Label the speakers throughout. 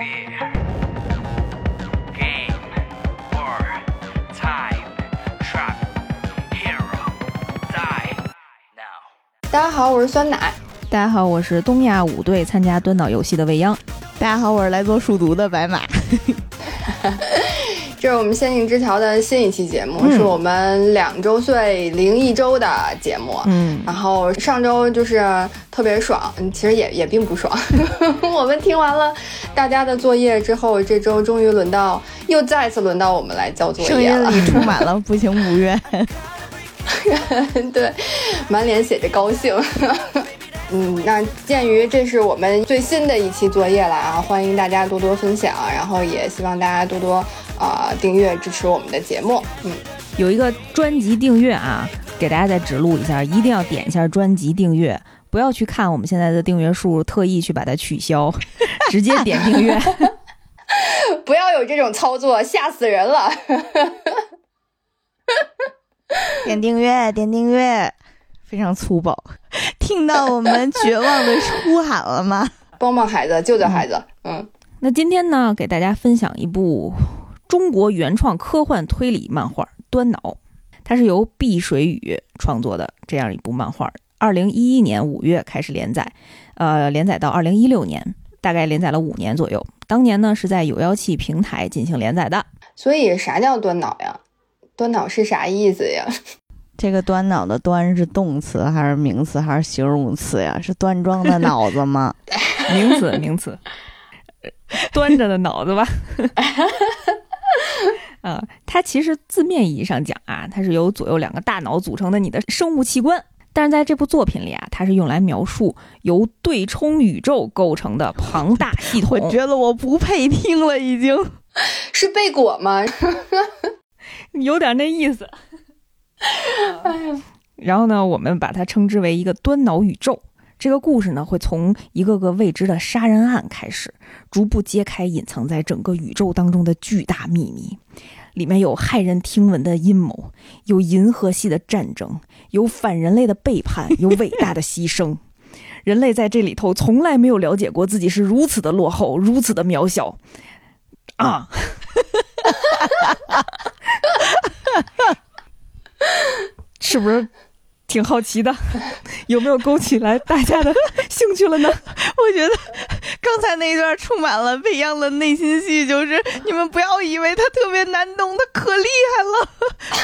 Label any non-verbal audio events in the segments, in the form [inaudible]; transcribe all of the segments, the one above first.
Speaker 1: fear. Game or time trap hero die now.
Speaker 2: 大家好，我是酸奶。
Speaker 3: 大家好，我是东亚五队参加端岛游戏的未央。
Speaker 4: 大家好，我是来做数独的白马。[laughs]
Speaker 2: 这是我们仙境之桥的新一期节目，
Speaker 3: 嗯
Speaker 2: 是我们两周岁零一周的节目。
Speaker 3: 嗯，
Speaker 2: 然后上周就是特别爽，嗯其实也也并不爽。[laughs] 我们听完了大家的作业之后，这周终于轮到又再次轮到我们来交作业了。
Speaker 4: 音里充满了不情不愿。[laughs]
Speaker 2: 对，满脸写着高兴。[laughs] 嗯，那鉴于这是我们最新的一期作业了啊，欢迎大家多多分享，然后也希望大家多多啊、订阅支持我们的节目。嗯，
Speaker 3: 有一个专辑订阅啊，给大家再指路一下，一定要点一下专辑订阅，不要去看我们现在的订阅数，特意去把它取消，[laughs] 直接点订阅。[laughs]
Speaker 2: 不要有这种操作，吓死人了。[laughs]
Speaker 4: 点订阅，点订阅，非常粗暴。听到我们绝望的呼喊了吗？
Speaker 2: 帮帮孩子，救救孩子。嗯，
Speaker 3: 那今天呢，给大家分享一部中国原创科幻推理漫画《端脑》，它是由碧水宇创作的这样一部漫画。二零一一年五月开始连载，呃，连载到二零一六年，大概连载了五年左右。当年呢是在有妖气平台进行连载的。
Speaker 2: 所以啥叫端脑呀？端脑是啥意思呀？
Speaker 4: 这个端脑的端是动词还是名词还是形容词呀？是端庄的脑子吗？[laughs]
Speaker 3: 名词，名词，端着的脑子吧。[laughs] 啊，[laughs] 它其实字面意义上讲啊，它是由左右两个大脑组成的你的生物器官。但是在这部作品里啊，它是用来描述由对冲宇宙构成的庞大系统。[laughs]
Speaker 4: 我觉得我不配听了，已经。[laughs]
Speaker 2: 是贝果吗？
Speaker 3: 有点那意思。哎呀然后呢，我们把它称之为一个端脑宇宙。这个故事呢，会从一个个未知的杀人案开始，逐步揭开隐藏在整个宇宙当中的巨大秘密。里面有骇人听闻的阴谋，有银河系的战争，有反人类的背叛，有伟大的牺牲。[laughs] 人类在这里头从来没有了解过自己是如此的落后，如此的渺小啊！[laughs] 是不是挺好奇的？[laughs] 有没有勾起来大家的兴趣了呢？[laughs]
Speaker 4: 我觉得刚才那一段充满了未央的内心戏，就是你们不要以为他特别难懂，他可厉害了，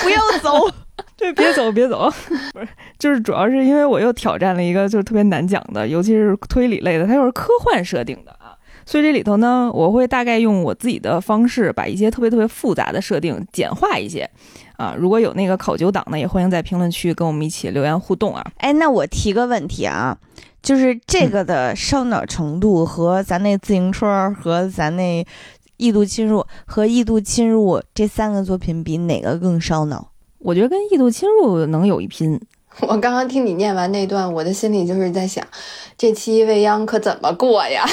Speaker 4: 不要走。[laughs]
Speaker 3: 对，别走，别走，不是，就是主要是因为我又挑战了一个就是特别难讲的，尤其是推理类的，它又是科幻设定的啊，所以这里头呢，我会大概用我自己的方式，把一些特别特别复杂的设定简化一些啊。如果有那个考究党呢，也欢迎在评论区跟我们一起留言互动啊。
Speaker 4: 哎，那我提个问题啊，就是这个的烧脑程度和咱那自行车和咱那异度侵入和异度侵入这三个作品比，哪个更烧脑？
Speaker 3: 我觉得跟异度侵入能有一拼，[laughs]
Speaker 2: 我刚刚听你念完那段，我的心里就是在想，这期未央可怎么过呀？[laughs]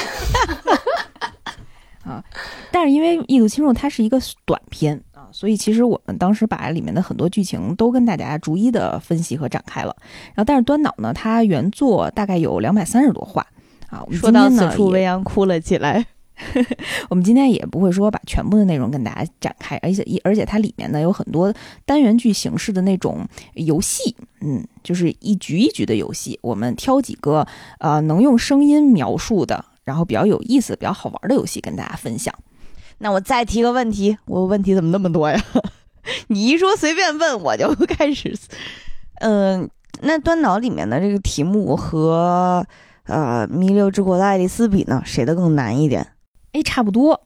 Speaker 3: 啊但是因为《异度侵入》它是一个短片啊，所以其实我们当时把里面的很多剧情都跟大家逐一的分析和展开了。然后，但是端脑呢，它原作大概有两百三十多话啊。我们
Speaker 4: 说到此处，
Speaker 3: 也
Speaker 4: 未央哭了起来。[laughs]
Speaker 3: 我们今天也不会说把全部的内容跟大家展开，而且一而且它里面呢有很多单元剧形式的那种游戏，嗯，就是一局一局的游戏，我们挑几个呃能用声音描述的，然后比较有意思、比较好玩的游戏跟大家分享。
Speaker 4: 那我再提个问题，我问题怎么那么多呀？[laughs] 你一说随便问，我就开始。嗯、那端脑里面的这个题目和呃《弥留之国的爱丽丝》比呢，谁的更难一点？
Speaker 3: 哎，差不多，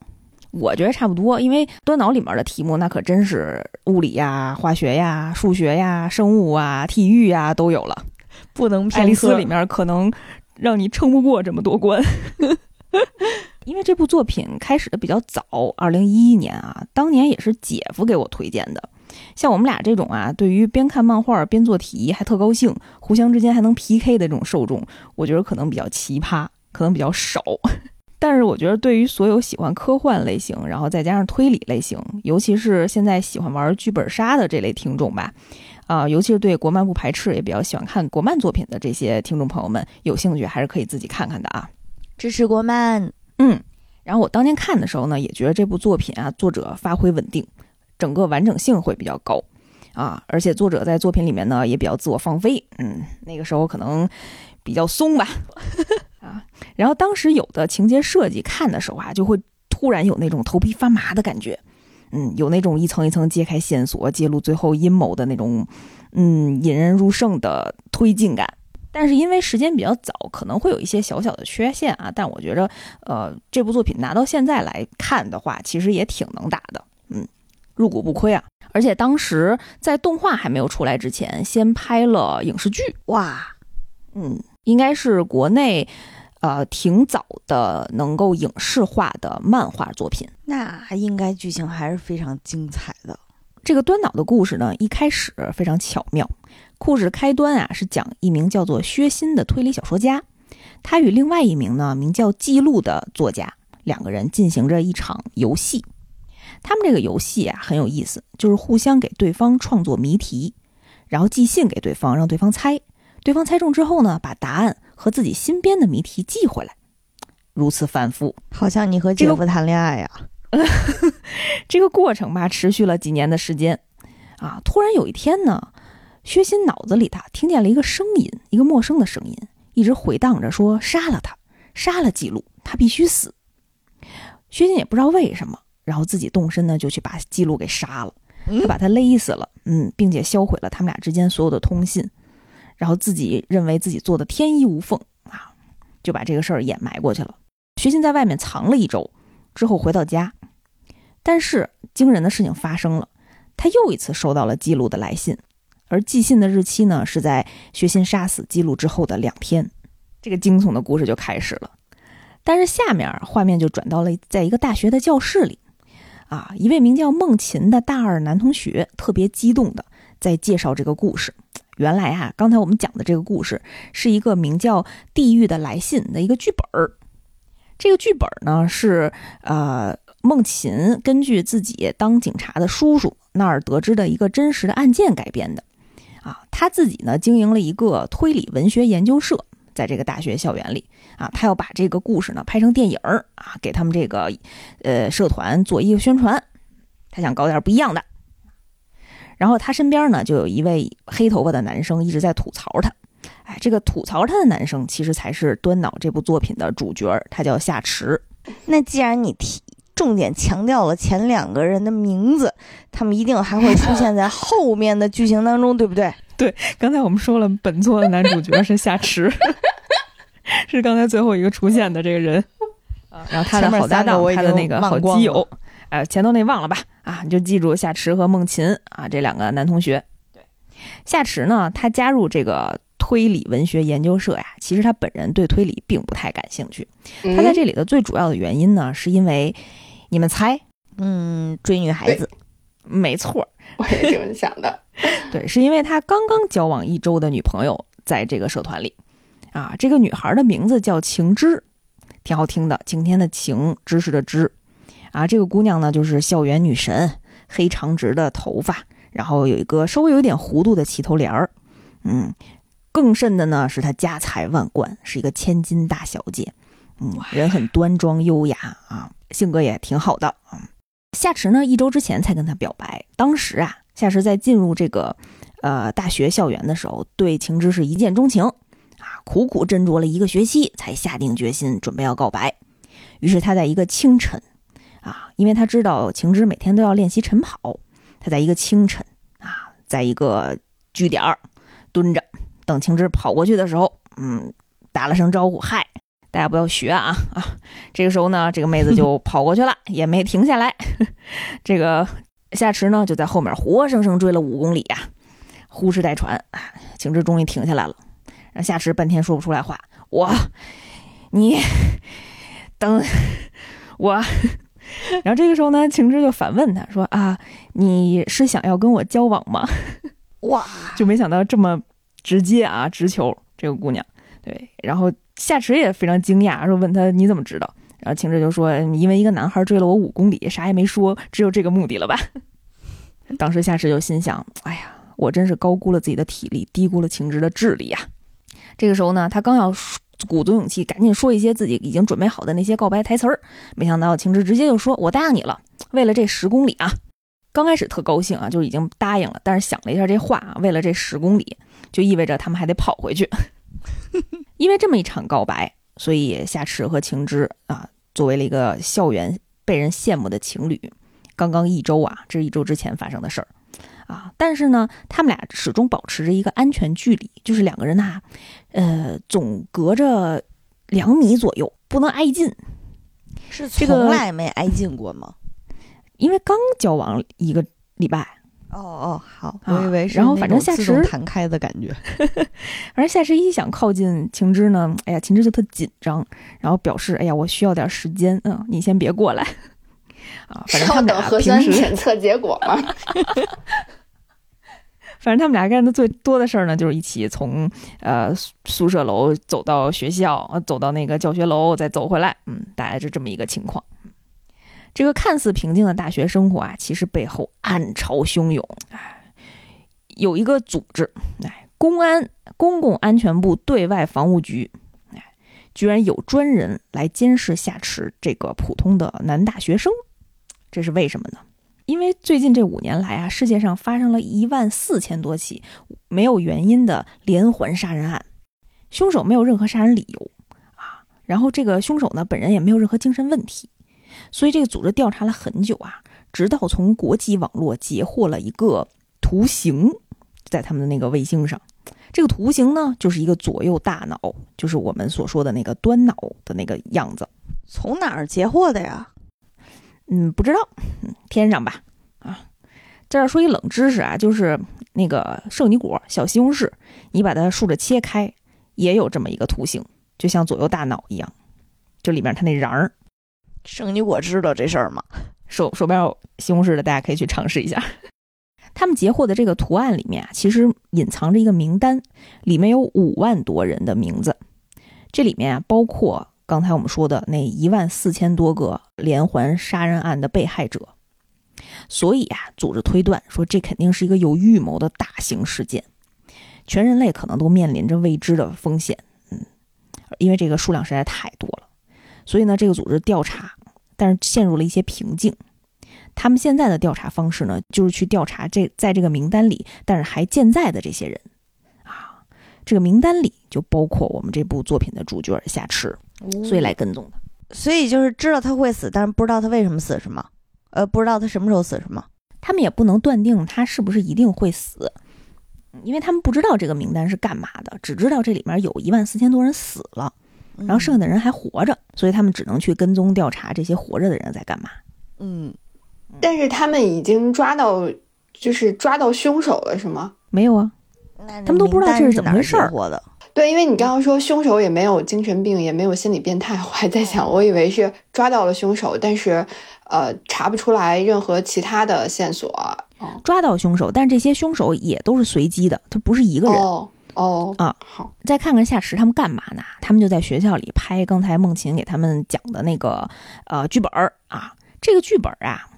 Speaker 3: 我觉得差不多，因为端脑里面的题目那可真是物理呀、化学呀、数学呀、生物啊、体育呀都有了。
Speaker 4: 不能
Speaker 3: 爱
Speaker 4: 偏科
Speaker 3: 丽丝里面可能让你撑不过这么多关。[laughs] 因为这部作品开始的比较早，二零一一年啊，当年也是姐夫给我推荐的。像我们俩这种啊，对于边看漫画边做题还特高兴，互相之间还能 PK 的这种受众，我觉得可能比较奇葩，可能比较少。[laughs] 但是我觉得，对于所有喜欢科幻类型，然后再加上推理类型，尤其是现在喜欢玩剧本杀的这类听众吧，啊、尤其是对国漫不排斥，也比较喜欢看国漫作品的这些听众朋友们，有兴趣还是可以自己看看的啊。
Speaker 4: 支持国漫。
Speaker 3: 嗯，然后我当年看的时候呢，也觉得这部作品啊，作者发挥稳定，整个完整性会比较高啊，而且作者在作品里面呢也比较自我放飞，嗯，那个时候可能比较松吧，啊，然后当时有的情节设计看的时候啊，就会突然有那种头皮发麻的感觉，嗯，有那种一层一层揭开线索、揭露最后阴谋的那种，嗯，引人入胜的推进感。但是因为时间比较早，可能会有一些小小的缺陷啊。但我觉着，呃，这部作品拿到现在来看的话，其实也挺能打的，嗯，入股不亏啊。而且当时在动画还没有出来之前，先拍了影视剧，
Speaker 4: 哇，
Speaker 3: 嗯，应该是国内，呃，挺早的能够影视化的漫画作品。
Speaker 4: 那应该剧情还是非常精彩的。
Speaker 3: 这个端脑的故事呢，一开始非常巧妙。故事开端啊，是讲一名叫做薛新的推理小说家，他与另外一名呢名叫记录的作家，两个人进行着一场游戏。他们这个游戏啊很有意思，就是互相给对方创作谜题，然后寄信给对方，让对方猜。对方猜中之后呢，把答案和自己新编的谜题寄回来，如此反复，
Speaker 4: 好像你和姐夫谈恋爱呀。[laughs]
Speaker 3: 这个过程吧，持续了几年的时间。啊，突然有一天呢。薛鑫脑子里，他听见了一个声音，一个陌生的声音，一直回荡着说：“杀了他，杀了记录，他必须死。”薛鑫也不知道为什么，然后自己动身呢，就去把记录给杀了，他把他勒死了，嗯，并且销毁了他们俩之间所有的通信，然后自己认为自己做的天衣无缝啊，就把这个事儿掩埋过去了。薛鑫在外面藏了一周之后回到家，但是惊人的事情发生了，他又一次收到了记录的来信。而寄信的日期呢，是在薛心杀死记录之后的两天，这个惊悚的故事就开始了。但是下面画面就转到了在一个大学的教室里，啊，一位名叫孟琴的大二男同学特别激动的在介绍这个故事。原来啊，刚才我们讲的这个故事是一个名叫《地狱的来信》的一个剧本儿。这个剧本呢是呃孟琴根据自己当警察的叔叔那儿得知的一个真实的案件改编的。啊，他自己呢经营了一个推理文学研究社，在这个大学校园里啊，他要把这个故事呢拍成电影儿啊，给他们这个呃社团做一个宣传，他想搞点不一样的。然后他身边呢就有一位黑头发的男生一直在吐槽他，哎，这个吐槽他的男生其实才是端脑这部作品的主角，他叫夏池。
Speaker 4: 那既然你提。重点强调了前两个人的名字，他们一定还会出现在 [laughs] 后面的剧情当中，对不对？
Speaker 3: 对，刚才我们说了，本作的男主角是夏池，[laughs] 是刚才最后一个出现的这个人啊。然后他的好搭档，他的那个好基友，哎，前头那忘了吧？啊，你就记住夏池和孟琴啊，这两个男同学。对，夏池呢，他加入这个推理文学研究社呀，其实他本人对推理并不太感兴趣。他在这里的最主要的原因呢，是因为。你们猜，
Speaker 4: 嗯，追女孩子，
Speaker 3: 没错，[laughs]
Speaker 2: 我也这么想的。
Speaker 3: 对，是因为他刚刚交往一周的女朋友在这个社团里，啊，这个女孩的名字叫晴之，挺好听的，晴天的晴，知识的知，啊，这个姑娘呢就是校园女神，黑长直的头发，然后有一个稍微有点弧度的齐头帘儿，嗯，更甚的呢是她家财万贯，是一个千金大小姐，嗯，人很端庄优雅啊。性格也挺好的啊。夏池呢，一周之前才跟他表白。当时啊，夏池在进入这个呃大学校园的时候，对晴之是一见钟情啊，苦苦斟酌了一个学期，才下定决心准备要告白。于是他在一个清晨啊，因为他知道晴之每天都要练习晨跑，他在一个清晨啊，在一个据点蹲着，等晴之跑过去的时候，嗯，打了声招呼，嗨。大家不要学啊啊！这个时候呢，这个妹子就 [laughs] 跑过去了，也没停下来。[laughs] 这个夏池呢，就在后面活生生追了五公里呀，呼哧带喘。晴之终于停下来了，让夏池半天说不出来话。我，你，等我。[laughs] 然后这个时候呢，晴之就反问他说：“啊，你是想要跟我交往吗？”
Speaker 4: 哇，
Speaker 3: 就没想到这么直接啊，直球这个姑娘。对，然后。夏池也非常惊讶，说：“问他你怎么知道？”然后晴之就说：“因为一个男孩追了我五公里，啥也没说，只有这个目的了吧？” [laughs] 当时夏池就心想：“哎呀，我真是高估了自己的体力，低估了晴之的智力呀！”这个时候呢，他刚要鼓足勇气，赶紧说一些自己已经准备好的那些告白台词儿。没想到晴之直接就说：“我答应你了，为了这十公里啊！”刚开始特高兴啊，就已经答应了。但是想了一下这话啊，为了这十公里，就意味着他们还得跑回去。因为这么一场告白，所以夏池和晴之啊，作为了一个校园被人羡慕的情侣，刚刚一周啊，这是一周之前发生的事儿。啊，但是呢，他们俩始终保持着一个安全距离，就是两个人呐，呃，总隔着两米左右，不能挨近。
Speaker 4: 是从来没挨近过吗？
Speaker 3: 因为刚交往一个礼拜，
Speaker 4: 哦哦，好，
Speaker 3: 啊
Speaker 4: 我以为是
Speaker 3: 然后反正夏池
Speaker 4: 弹开的感觉。[laughs]
Speaker 3: 反正夏池一想靠近晴之呢，哎呀，晴之就特紧张，然后表示，哎呀，我需要点时间，嗯，你先别过来。啊，反正他们俩
Speaker 2: 等核酸
Speaker 3: 平时
Speaker 2: 检测结果嘛。[laughs]
Speaker 3: 反正他们俩干的最多的事儿呢，就是一起从呃宿宿舍楼走到学校，呃走到那个教学楼，再走回来。嗯，大概是这么一个情况。这个看似平静的大学生活啊，其实背后暗潮汹涌。哎，有一个组织，哎，公安公共安全部对外防务局，哎，居然有专人来监视夏池这个普通的男大学生，这是为什么呢？因为最近这五年来啊，世界上发生了一万四千多起没有原因的连环杀人案，凶手没有任何杀人理由啊，然后这个凶手呢本人也没有任何精神问题，所以这个组织调查了很久啊，直到从国际网络截获了一个图形，在他们的那个卫星上，这个图形呢就是一个左右大脑，就是我们所说的那个端脑的那个样子。
Speaker 4: 从哪儿截获的呀？
Speaker 3: 嗯，不知道，嗯，天上吧，啊，这儿说一冷知识啊，就是那个圣女果小西红柿，你把它竖着切开，也有这么一个图形，就像左右大脑一样，就里面它那瓤儿，
Speaker 4: 圣女果知道这事儿吗？[laughs]
Speaker 3: 手手边有西红柿的，大家可以去尝试一下。[laughs] 他们截获的这个图案里面啊，其实隐藏着一个名单，里面有五万多人的名字，这里面啊包括刚才我们说的那一万四千多个连环杀人案的被害者，所以啊，组织推断说这肯定是一个有预谋的大型事件，全人类可能都面临着未知的风险。嗯，因为这个数量实在太多了，所以呢，这个组织调查，但是陷入了一些瓶颈。他们现在的调查方式呢，就是去调查这在这个名单里但是还健在的这些人啊，这个名单里就包括我们这部作品的主角夏池，所以来跟踪的。
Speaker 4: 所以就是知道他会死，但是不知道他为什么死，是吗？呃，不知道他什么时候死，是吗？
Speaker 3: 他们也不能断定他是不是一定会死，因为他们不知道这个名单是干嘛的，只知道这里面有一万四千多人死了，然后剩下的人还活着，所以他们只能去跟踪调查这些活着的人在干嘛。
Speaker 4: 嗯，
Speaker 2: 但是他们已经抓到，就是抓到凶手了，是吗？
Speaker 3: 没有啊，他们都不知道这是怎么回事儿
Speaker 4: 名单是哪儿截获的。
Speaker 2: 对，因为你刚刚说凶手也没有精神病，也没有心理变态，我还在想，我以为是抓到了凶手，但是呃查不出来任何其他的线索。哦
Speaker 3: 抓到凶手，但是这些凶手也都是随机的，他不是一个人。
Speaker 2: 哦哦
Speaker 3: 啊，
Speaker 2: 好，
Speaker 3: 再看看夏池他们干嘛呢？他们就在学校里拍刚才梦琴给他们讲的那个呃剧本儿啊。这个剧本啊，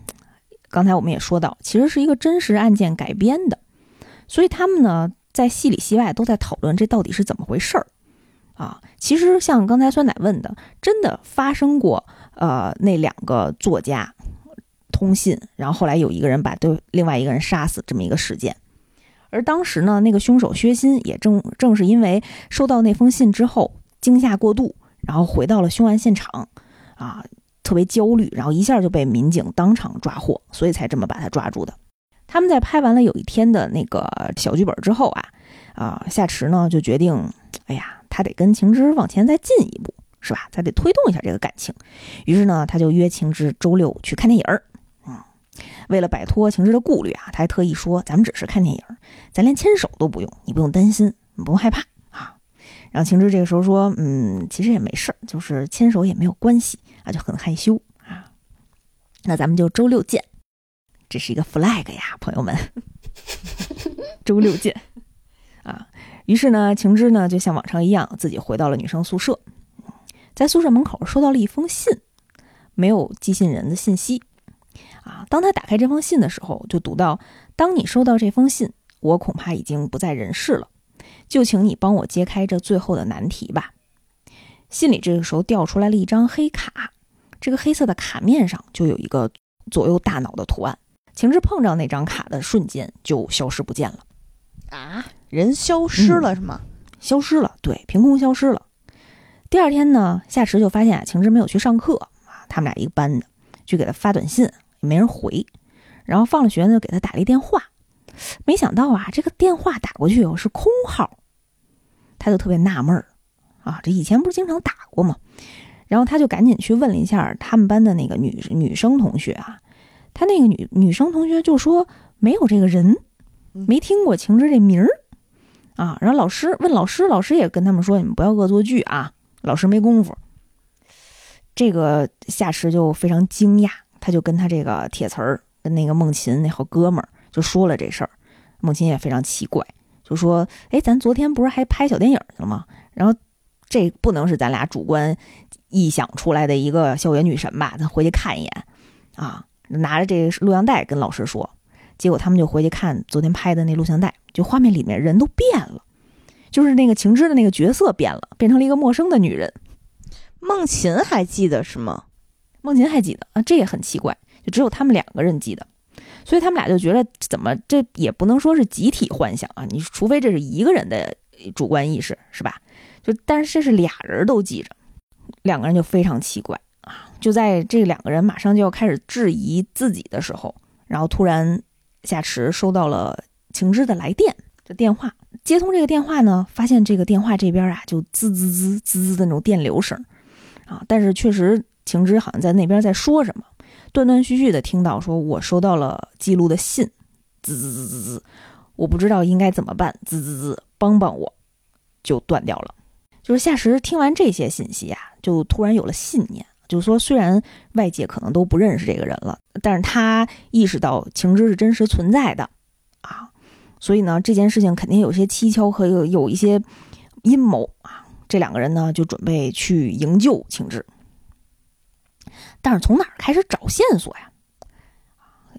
Speaker 3: 刚才我们也说到，其实是一个真实案件改编的，所以他们呢在戏里戏外都在讨论这到底是怎么回事儿啊。其实像刚才酸奶问的，真的发生过呃那两个作家通信，然后后来有一个人把对另外一个人杀死这么一个事件。而当时呢，那个凶手薛鑫也正正是因为收到那封信之后惊吓过度，然后回到了凶案现场，啊，特别焦虑，然后一下就被民警当场抓获，所以才这么把他抓住的。他们在拍完了有一天的那个小剧本之后啊，啊，夏池呢就决定，哎呀，他得跟晴之往前再进一步，是吧？他得推动一下这个感情。于是呢，他就约晴之周六去看电影儿。为了摆脱晴之的顾虑啊，他还特意说，咱们只是看电影。咱连牵手都不用，你不用担心，你不用害怕啊。然后晴之这个时候说，嗯，其实也没事儿，就是牵手也没有关系啊，就很害羞啊。那咱们就周六见，这是一个 flag 呀，朋友们，[laughs] 周六见啊。于是呢，晴之呢就像往常一样，自己回到了女生宿舍，在宿舍门口收到了一封信，没有寄信人的信息啊。当他打开这封信的时候，就读到：当你收到这封信。我恐怕已经不在人世了，就请你帮我揭开这最后的难题吧。信里这个时候掉出来了一张黑卡，这个黑色的卡面上就有一个左右大脑的图案。情之碰着那张卡的瞬间就消失不见了，
Speaker 4: 啊，人消失了是吗？
Speaker 3: 消失了，对，凭空消失了。第二天呢，夏池就发现啊，晴之没有去上课啊，他们俩一个班的，就给他发短信，也没人回。然后放了学呢，就给他打了一电话，没想到啊，这个电话打过去哦是空号，他就特别纳闷儿啊，这以前不是经常打过吗？然后他就赶紧去问了一下他们班的那个女女生同学啊，他那个女女生同学就说没有这个人，没听过晴之这名儿啊。然后老师问老师，老师也跟他们说，你们不要恶作剧啊，老师没功夫。这个夏池就非常惊讶，他就跟他这个铁词儿。跟那个孟琴那好哥们儿就说了这事儿，孟琴也非常奇怪，就说：“哎，咱昨天不是还拍小电影去了吗？然后这不能是咱俩主观臆想出来的一个校园女神吧？咱回去看一眼啊！拿着这个录像带跟老师说，结果他们就回去看昨天拍的那录像带，就画面里面人都变了，就是那个晴之的那个角色变了，变成了一个陌生的女人。
Speaker 4: 孟琴还记得是吗？
Speaker 3: 梦琴还记得啊，这也很奇怪。”就只有他们两个人记得，所以他们俩就觉得怎么这也不能说是集体幻想啊，你除非这是一个人的主观意识是吧？就但是这是俩人都记着，两个人就非常奇怪啊！就在这两个人马上就要开始质疑自己的时候，然后突然夏池收到了晴之的来电，这电话接通这个电话呢，发现这个电话这边啊就滋滋滋滋滋的那种电流声啊，但是确实晴之好像在那边在说什么。断断续续的听到说，我收到了记录的信，滋滋滋滋滋，我不知道应该怎么办，滋滋滋，帮帮我，就断掉了。就是夏实听完这些信息啊，就突然有了信念，就是说虽然外界可能都不认识这个人了，但是他意识到情之是真实存在的啊，所以呢，这件事情肯定有些蹊跷和有有一些阴谋啊。这两个人呢，就准备去营救情之。但是从哪儿开始找线索呀？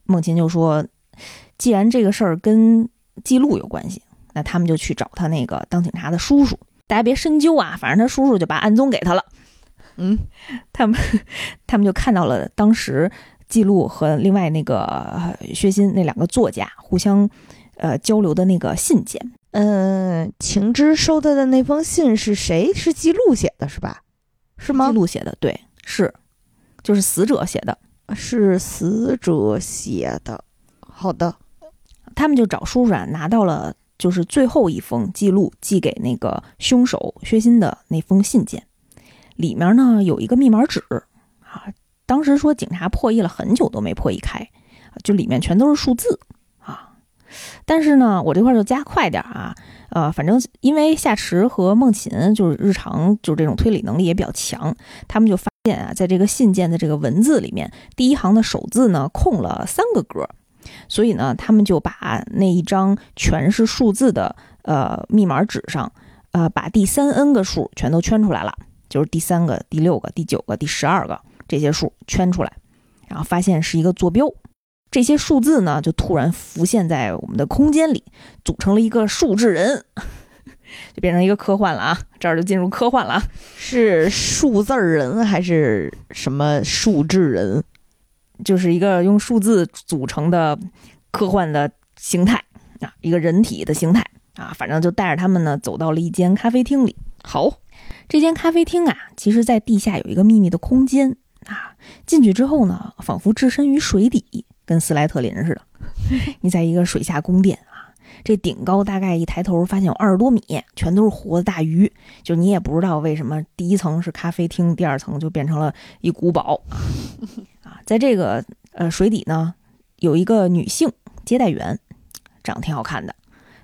Speaker 3: 孟琴就说：“既然这个事儿跟记录有关系，那他们就去找他那个当警察的叔叔。大家别深究啊，反正他叔叔就把案宗给他了。嗯，[laughs] 他们他们就看到了当时记录和另外那个薛鑫那两个作家互相呃交流的那个信件。
Speaker 4: 嗯，晴之收到的那封信是谁？是记录写的，是吧？是吗？
Speaker 3: 记录写的，对，是。”就是死者写的，
Speaker 4: 是死者写的。好的，
Speaker 3: 他们就找叔叔啊，拿到了就是最后一封记录寄给那个凶手薛鑫的那封信件，里面呢有一个密码纸啊。当时说警察破译了很久都没破译开，就里面全都是数字啊。但是呢，我这块就加快点啊。呃，反正因为夏池和孟琴就是日常就是这种推理能力也比较强，他们就发现啊，在这个信件的这个文字里面，第一行的首字呢空了三个格，所以呢，他们就把那一张全是数字的呃密码纸上，呃，把第三 n 个数全都圈出来了，就是第三个、第六个、第九个、第十二个这些数圈出来，然后发现是一个坐标。这些数字呢，就突然浮现在我们的空间里，组成了一个数字人，就变成一个科幻了啊！这儿就进入科幻了，
Speaker 4: 是数字人还是什么数字人？
Speaker 3: 就是一个用数字组成的科幻的形态啊，一个人体的形态啊，反正就带着他们呢，走到了一间咖啡厅里。好，这间咖啡厅啊，其实在地下有一个秘密的空间啊，进去之后呢，仿佛置身于水底。跟斯莱特林似的，[laughs] 你在一个水下宫殿啊，这顶高大概一抬头发现有二十多米，全都是活的大鱼，就你也不知道为什么第一层是咖啡厅，第二层就变成了一古堡 [laughs] 啊。在这个呃水底呢，有一个女性接待员，长得挺好看的，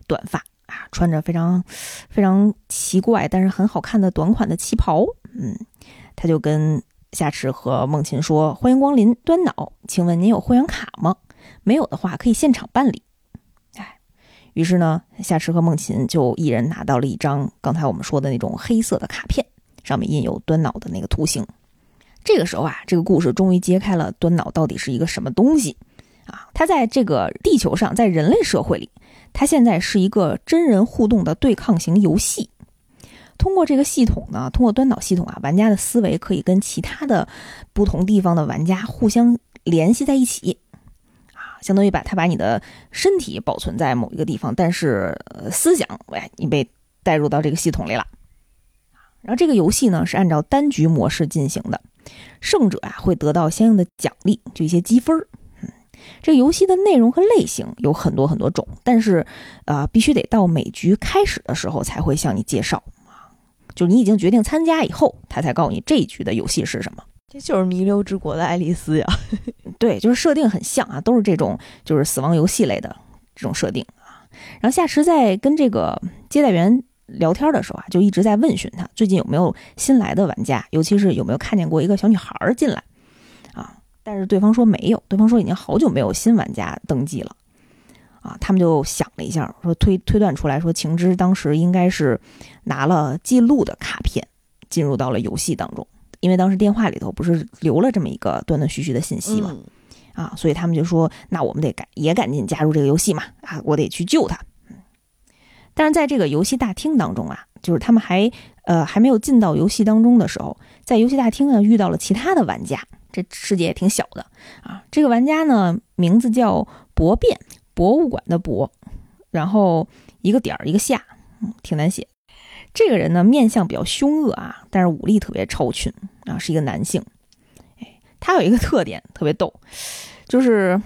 Speaker 3: 短发啊，穿着非常非常奇怪但是很好看的短款的旗袍，嗯，她就跟。夏池和孟琴说：“欢迎光临端脑，请问您有会员卡吗？没有的话可以现场办理。”于是呢，夏池和孟琴就一人拿到了一张刚才我们说的那种黑色的卡片，上面印有端脑的那个图形。这个时候啊，这个故事终于揭开了端脑到底是一个什么东西啊！它在这个地球上，在人类社会里，它现在是一个真人互动的对抗型游戏。通过这个系统呢，通过端脑系统啊，玩家的思维可以跟其他的不同地方的玩家互相联系在一起，相当于把它把你的身体保存在某一个地方，但是、呃、思想，喂，你被带入到这个系统里了。然后这个游戏呢是按照单局模式进行的，胜者啊会得到相应的奖励，就一些积分。嗯，这个游戏的内容和类型有很多很多种，但是呃必须得到每局开始的时候才会向你介绍啊，就是你已经决定参加以后，他才告诉你这一局的游戏是什么。
Speaker 4: 这就是弥留之国的爱丽丝呀。[laughs]
Speaker 3: 对，就是设定很像啊，都是这种就是死亡游戏类的这种设定啊。然后夏池在跟这个接待员聊天的时候啊，就一直在问询他最近有没有新来的玩家，尤其是有没有看见过一个小女孩进来啊。但是对方说没有，对方说已经好久没有新玩家登记了啊。他们就想了一下，说推推断出来说，晴之当时应该是拿了记录的卡片进入到了游戏当中，因为当时电话里头不是留了这么一个断断续续的信息嘛。
Speaker 4: 嗯
Speaker 3: 啊，所以他们就说，那我们得赶也赶紧加入这个游戏嘛，啊，我得去救他。嗯但是在这个游戏大厅当中啊，就是他们还呃还没有进到游戏当中的时候，在游戏大厅呢遇到了其他的玩家，这世界也挺小的啊。这个玩家呢名字叫博变，博物馆的博，然后一个点儿一个下，嗯，挺难写。这个人呢面相比较凶恶啊，但是武力特别超群啊，是一个男性。哎，他有一个特点特别逗，就是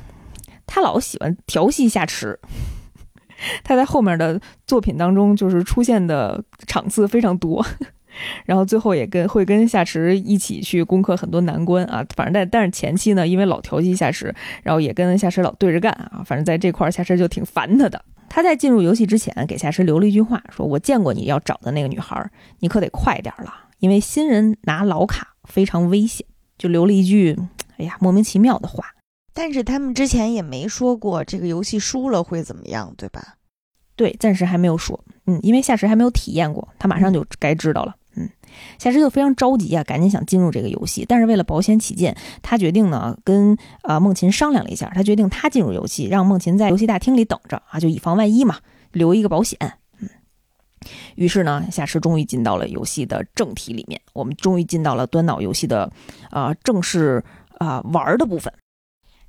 Speaker 3: 他老喜欢调戏夏池。[laughs] 他在后面的作品当中，就是出现的场次非常多，然后最后也跟会跟夏池一起去攻克很多难关啊。反正但但是前期呢，因为老调戏夏池，然后也跟夏池老对着干啊。反正在这块儿夏池就挺烦他的。他在进入游戏之前给夏池留了一句话，说我见过你要找的那个女孩，你可得快点了，因为新人拿老卡非常危险。就留了一句，哎呀，莫名其妙的话。
Speaker 4: 但是他们之前也没说过这个游戏输了会怎么样，对吧？
Speaker 3: 对，暂时还没有说，嗯，因为夏池还没有体验过，他马上就该知道了，嗯，夏池就非常着急啊，赶紧想进入这个游戏，但是为了保险起见，他决定呢跟呃梦琴商量了一下，他决定他进入游戏，让梦琴在游戏大厅里等着啊，就以防万一嘛，留一个保险，嗯，于是呢，夏池终于进到了游戏的正题里面，我们终于进到了端脑游戏的呃正式啊、呃、玩的部分。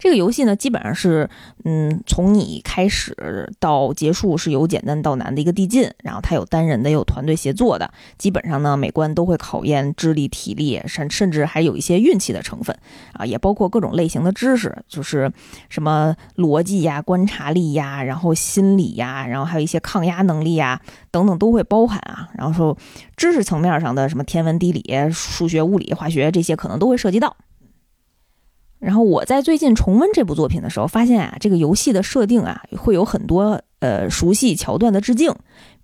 Speaker 3: 这个游戏呢，基本上是，嗯，从你开始到结束是由简单到难的一个递进，然后它有单人的，有团队协作的，基本上呢，每关都会考验智力、体力，甚甚至还有一些运气的成分啊，也包括各种类型的知识，就是什么逻辑呀、观察力呀，然后心理呀，然后还有一些抗压能力呀等等都会包含啊，然后说知识层面上的什么天文、地理、数学、物理、化学这些可能都会涉及到。然后我在最近重温这部作品的时候，发现啊，这个游戏的设定啊，会有很多呃熟悉桥段的致敬，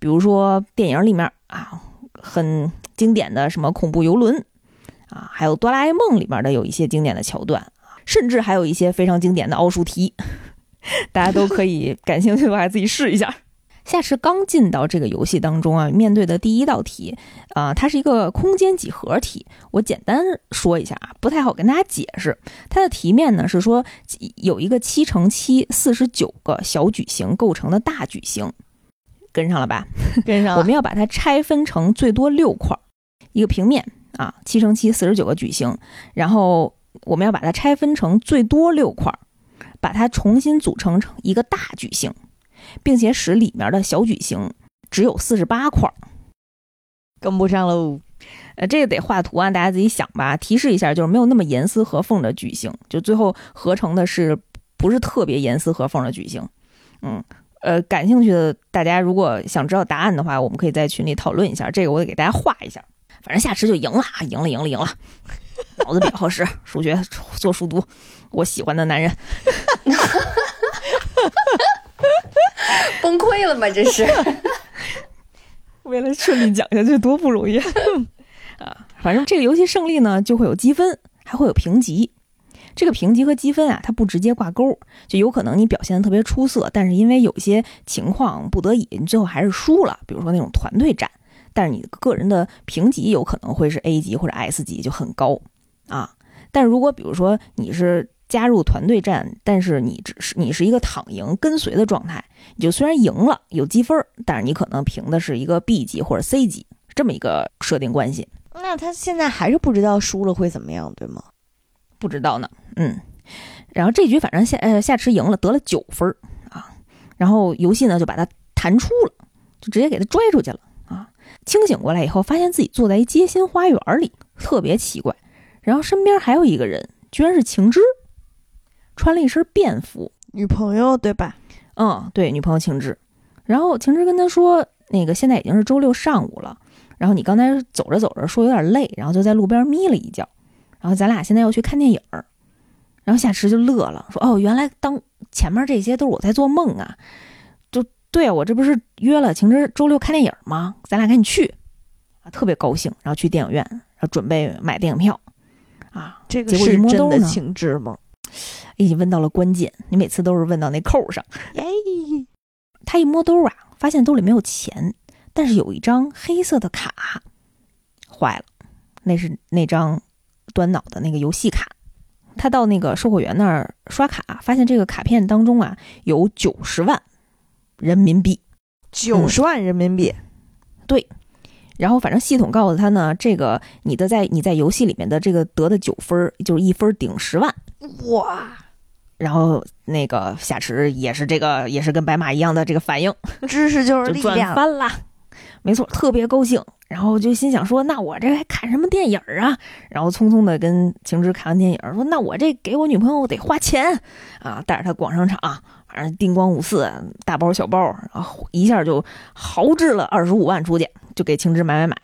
Speaker 3: 比如说电影里面啊很经典的什么恐怖游轮啊，还有哆啦 A 梦里面的有一些经典的桥段，甚至还有一些非常经典的奥数题，[laughs] 大家都可以感兴趣的话自己试一下。夏池刚进到这个游戏当中啊，面对的第一道题，啊、它是一个空间几何题。我简单说一下啊，不太好跟大家解释。它的题面呢是说有一个七乘七四十九个小矩形构成的大矩形，跟上了吧？[laughs]
Speaker 4: 跟上
Speaker 3: 我们要把它拆分成最多六块儿，一个平面啊，七乘七四十九个矩形，然后我们要把它拆分成最多六块儿，把它重新组成成一个大矩形。并且使里面的小矩形只有四十八块，
Speaker 4: 跟不上喽。
Speaker 3: 呃，这个得画图案，大家自己想吧。提示一下，就是没有那么严丝合缝的矩形，就最后合成的是不是特别严丝合缝的矩形？嗯，呃，感兴趣的大家如果想知道答案的话，我们可以在群里讨论一下。这个我得给大家画一下。反正下池就赢了，赢了，赢了，赢了，脑子比较好使，数学做数独，我喜欢的男人。[laughs] [laughs]
Speaker 2: 崩溃了吗？这是 [laughs]
Speaker 3: 为了顺利讲下去多不容易 [laughs] 啊！反正这个游戏胜利呢，就会有积分，还会有评级。这个评级和积分啊，它不直接挂钩，就有可能你表现的特别出色，但是因为有些情况不得已，你最后还是输了。比如说那种团队战，但是你个人的评级有可能会是 A 级或者 S 级，就很高啊。但如果比如说你是加入团队战，但是你只是你是一个躺赢跟随的状态，你就虽然赢了有积分，但是你可能评的是一个 B 级或者 C 级，这么一个设定关系。
Speaker 4: 那他现在还是不知道输了会怎么样，对吗？
Speaker 3: 不知道呢，嗯。然后这局反正夏呃夏池赢了，得了九分儿啊。然后游戏呢就把他弹出了，就直接给他拽出去了啊。清醒过来以后，发现自己坐在一街心花园里，特别奇怪。然后身边还有一个人，居然是晴之，穿了一身便服，
Speaker 4: 女朋友对吧？
Speaker 3: 嗯，对，女朋友晴之。然后晴之跟他说，那个现在已经是周六上午了，然后你刚才走着走着说有点累，然后就在路边眯了一觉，然后咱俩现在要去看电影儿。然后夏池就乐了，说：“哦，原来当前面这些都是我在做梦啊！就对啊，我这不是约了晴之周六看电影吗？咱俩赶紧去啊，特别高兴。然后去电影院，然后准备买电影票啊。
Speaker 4: 这个是真的
Speaker 3: 摸兜呢
Speaker 4: 情致吗？
Speaker 3: 已经问到了关键，你每次都是问到那扣上。
Speaker 4: 哎，
Speaker 3: 他一摸兜啊，发现兜里没有钱，但是有一张黑色的卡坏了，那是那张端脑的那个游戏卡。他到那个售货员那儿刷卡，发现这个卡片当中啊有九十万人民币。
Speaker 4: 九十万人民币，对
Speaker 3: 然后反正系统告诉他呢，这个你的在你在游戏里面的这个得的九分儿就是一分儿顶十万。
Speaker 4: 哇，
Speaker 3: 然后那个夏池也是这个也是跟白马一样的这个反应，[laughs]
Speaker 4: 知识就是力量。
Speaker 3: 翻了，没错，特别高兴。然后就心想说，那我这还看什么电影啊？然后匆匆的跟晴之看完电影，说那我这给我女朋友得花钱啊，带着她逛商场，反正叮咣五四，大包小包，然后一下就豪掷了二十五万出去，就给晴之买买买。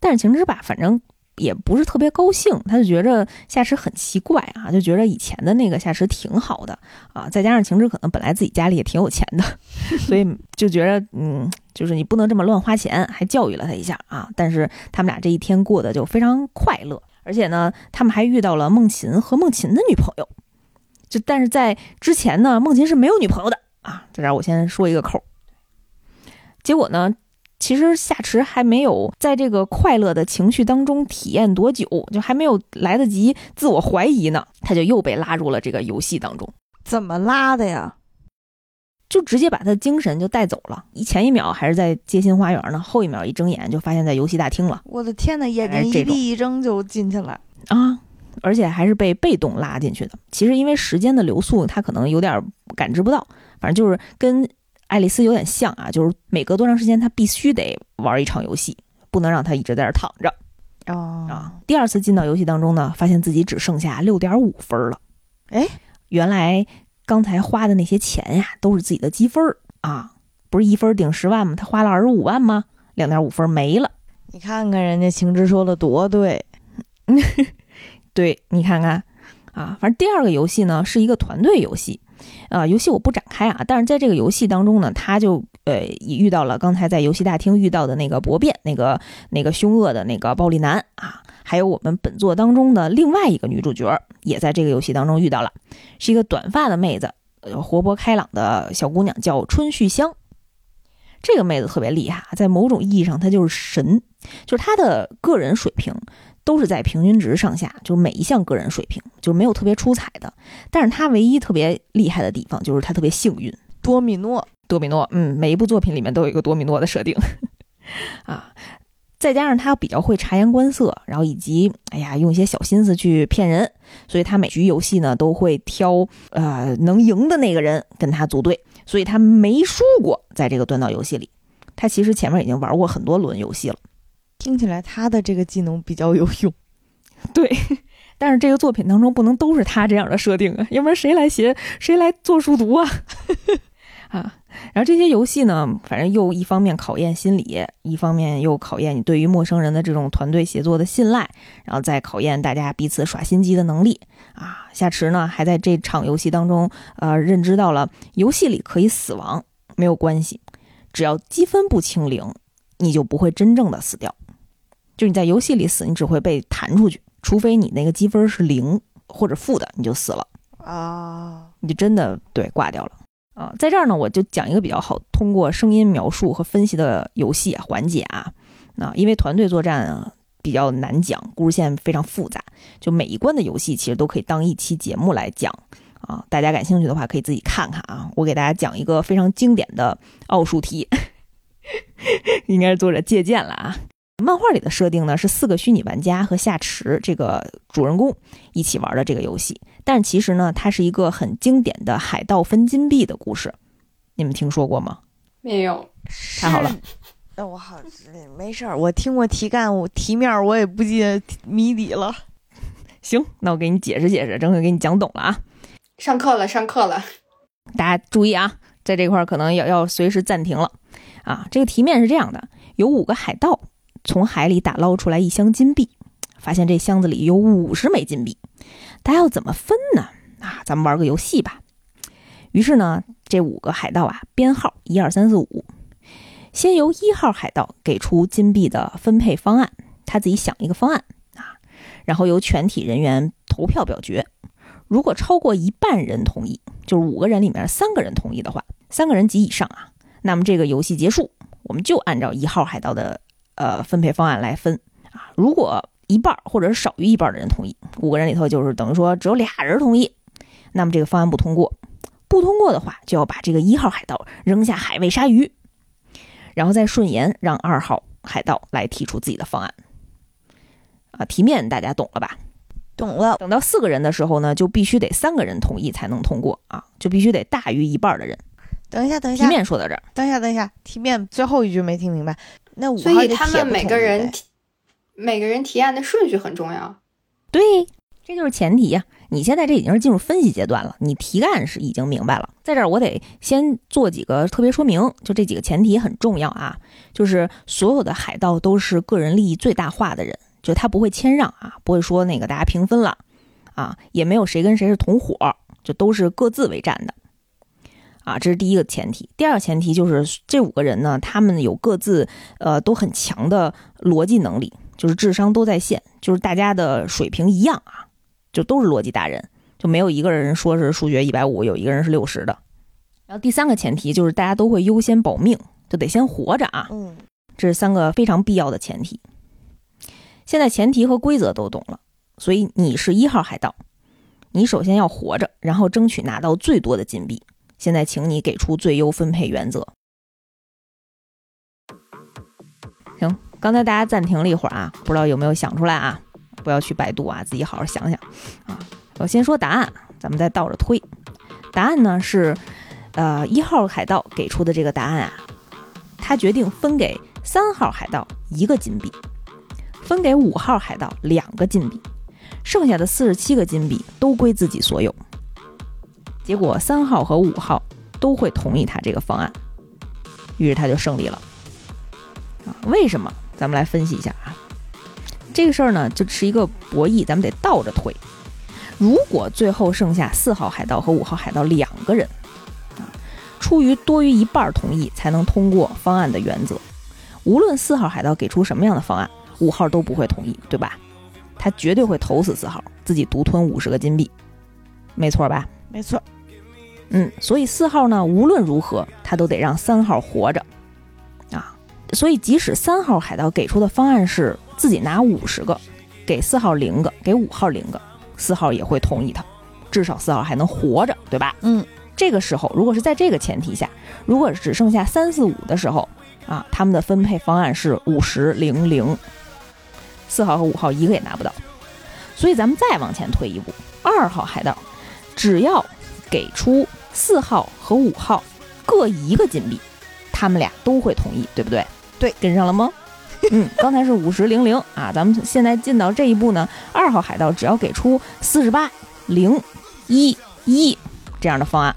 Speaker 3: 但是晴之吧，反正也不是特别高兴，他就觉着夏池很奇怪啊，就觉着以前的那个夏池挺好的啊，再加上晴之可能本来自己家里也挺有钱的，[laughs] 所以就觉着嗯，就是你不能这么乱花钱，还教育了他一下啊。但是他们俩这一天过得就非常快乐，而且呢，他们还遇到了梦琴和梦琴的女朋友。就但是在之前呢，梦琴是没有女朋友的啊。在这儿我先说一个扣。结果呢，其实夏池还没有在这个快乐的情绪当中体验多久，就还没有来得及自我怀疑呢，他就又被拉入了这个游戏当中。
Speaker 4: 怎么拉的呀？
Speaker 3: 就直接把他的精神就带走了。一前一秒还是在街心花园呢，后一秒一睁眼就发现在游戏大厅了
Speaker 4: 我的天呐，眼睛一闭一睁就进去了。
Speaker 3: 啊！而且还是被被动拉进去的。其实因为时间的流速，他可能有点感知不到，反正就是跟爱丽丝有点像啊，就是每隔多长时间她必须得玩一场游戏，不能让她一直在这躺着
Speaker 4: 哦
Speaker 3: 啊。第二次进到游戏当中呢，发现自己只剩下六点五分了。
Speaker 4: 哎，
Speaker 3: 原来刚才花的那些钱呀，都是自己的积分啊，不是一分顶十万吗？他花了二十五万吗？两点五分没了。
Speaker 4: 你看看人家晴之说的多对，[laughs]
Speaker 3: 对你看看啊，反正第二个游戏呢是一个团队游戏，啊、游戏我不展开啊，但是在这个游戏当中呢，他就呃遇到了刚才在游戏大厅遇到的那个博变，那个那个凶恶的那个暴力男啊，还有我们本作当中的另外一个女主角，也在这个游戏当中遇到了，是一个短发的妹子，呃，活泼开朗的小姑娘，叫春绪香。这个妹子特别厉害，在某种意义上她就是神，就是她的个人水平都是在平均值上下，就是每一项个人水平就是没有特别出彩的。但是他唯一特别厉害的地方就是他特别幸运，
Speaker 4: 多米诺
Speaker 3: 多米诺，嗯，每一部作品里面都有一个多米诺的设定 [laughs] 啊。再加上他比较会察言观色，然后以及哎呀用一些小心思去骗人，所以他每局游戏呢都会挑呃能赢的那个人跟他组队，所以他没输过在这个端岛游戏里。他其实前面已经玩过很多轮游戏了。
Speaker 4: 听起来他的这个技能比较有用。
Speaker 3: 对，[laughs] 但是这个作品当中不能都是他这样的设定啊，要不然谁来写谁来做书读啊？[laughs] 啊，然后这些游戏呢，反正又一方面考验心理，一方面又考验你对于陌生人的这种团队协作的信赖，然后再考验大家彼此耍心机的能力啊。夏池呢，还在这场游戏当中，呃，认知到了游戏里可以死亡没有关系，只要积分不清零，你就不会真正的死掉。就你在游戏里死，你只会被弹出去，除非你那个积分是零或者负的，你就死了，
Speaker 4: 啊，
Speaker 3: 你就真的对挂掉了。啊、在这儿呢，我就讲一个比较好通过声音描述和分析的游戏啊环节啊。那、因为团队作战啊比较难讲，故事线非常复杂，就每一关的游戏其实都可以当一期节目来讲啊。大家感兴趣的话，可以自己看看啊。我给大家讲一个非常经典的奥数题，[laughs] 应该是作者借鉴了啊。漫画里的设定呢是四个虚拟玩家和夏池这个主人公一起玩的这个游戏，但其实呢，它是一个很经典的海盗分金币的故事，你们听说过吗？
Speaker 2: 没有，
Speaker 3: 太好了。
Speaker 4: 那我好，没事儿，我听过题干，我题面我也不记得谜底了。
Speaker 3: 行，那我给你解释解释，争取给你讲懂了啊。
Speaker 2: 上课了，上课了。
Speaker 3: 大家注意啊，在这块儿可能要要随时暂停了啊。这个题面是这样的：有五个海盗从海里打捞出来一箱金币，发现这箱子里有五十枚金币，大家要怎么分呢？啊，咱们玩个游戏吧。于是呢，这五个海盗啊，编号一二三四五。先由一号海盗给出金币的分配方案，他自己想一个方案啊，然后由全体人员投票表决。如果超过一半人同意，就是五个人里面三个人同意的话，三个人及以上啊，那么这个游戏结束，我们就按照一号海盗的呃分配方案来分啊。如果一半或者是少于一半的人同意，五个人里头就是等于说只有俩人同意，那么这个方案不通过。不通过的话，就要把这个一号海盗扔下海喂鲨鱼。然后再顺延让二号海盗来提出自己的方案，啊，题面大家懂了吧？
Speaker 4: 懂了。
Speaker 3: 等到四个人的时候呢，就必须得三个人同意才能通过啊，就必须得大于一半的人。
Speaker 4: 等一下，等一下。
Speaker 3: 题面说到这儿，
Speaker 4: 等一下，等一下。题面最后一句没听明白。那五号
Speaker 2: 所以他们每个人每个人提案的顺序很重要。
Speaker 3: 对，这就是前提呀。你现在这已经是进入分析阶段了，你提案是已经明白了。在这儿我得先做几个特别说明，就这几个前提很重要啊。就是所有的海盗都是个人利益最大化的人，就他不会谦让啊，不会说那个大家平分了啊，也没有谁跟谁是同伙，就都是各自为战的啊。这是第一个前提。第二个前提就是这五个人呢，他们有各自呃都很强的逻辑能力，就是智商都在线，就是大家的水平一样啊。就都是逻辑达人，就没有一个人说是数学一百五，有一个人是六十的。然后第三个前提就是大家都会优先保命，就得先活着啊。
Speaker 4: 嗯，
Speaker 3: 这是三个非常必要的前提。现在前提和规则都懂了，所以你是一号海盗，你首先要活着，然后争取拿到最多的金币。现在请你给出最优分配原则。行，刚才大家暂停了一会儿啊，不知道有没有想出来啊？不要去百度啊，自己好好想想啊。我先说答案，咱们再倒着推。答案呢是，呃，一号海盗给出的这个答案啊，他决定分给三号海盗一个金币，分给五号海盗两个金币，剩下的四十七个金币都归自己所有。结果三号和五号都会同意他这个方案，于是他就胜利了。啊，为什么？咱们来分析一下啊。这个事儿呢，就是一个博弈，咱们得倒着推。如果最后剩下四号海盗和五号海盗两个人，啊，出于多于一半同意才能通过方案的原则，无论四号海盗给出什么样的方案，五号都不会同意，对吧？他绝对会投死四号，自己独吞五十个金币，没错吧？
Speaker 4: 没错。
Speaker 3: 嗯，所以四号呢，无论如何，他都得让三号活着，啊，所以即使三号海盗给出的方案是。自己拿五十个，给四号零个，给五号零个，四号也会同意他，至少四号还能活着，对吧？
Speaker 4: 嗯，
Speaker 3: 这个时候如果是在这个前提下，如果只剩下三四五的时候，啊，他们的分配方案是五十零零，四号和五号一个也拿不到，所以咱们再往前推一步，二号海盗只要给出四号和五号各一个金币，他们俩都会同意，对不对？
Speaker 4: 对，
Speaker 3: 跟上了吗？[laughs] 嗯，刚才是五十零零啊，咱们现在进到这一步呢。二号海盗只要给出四十八零一一这样的方案，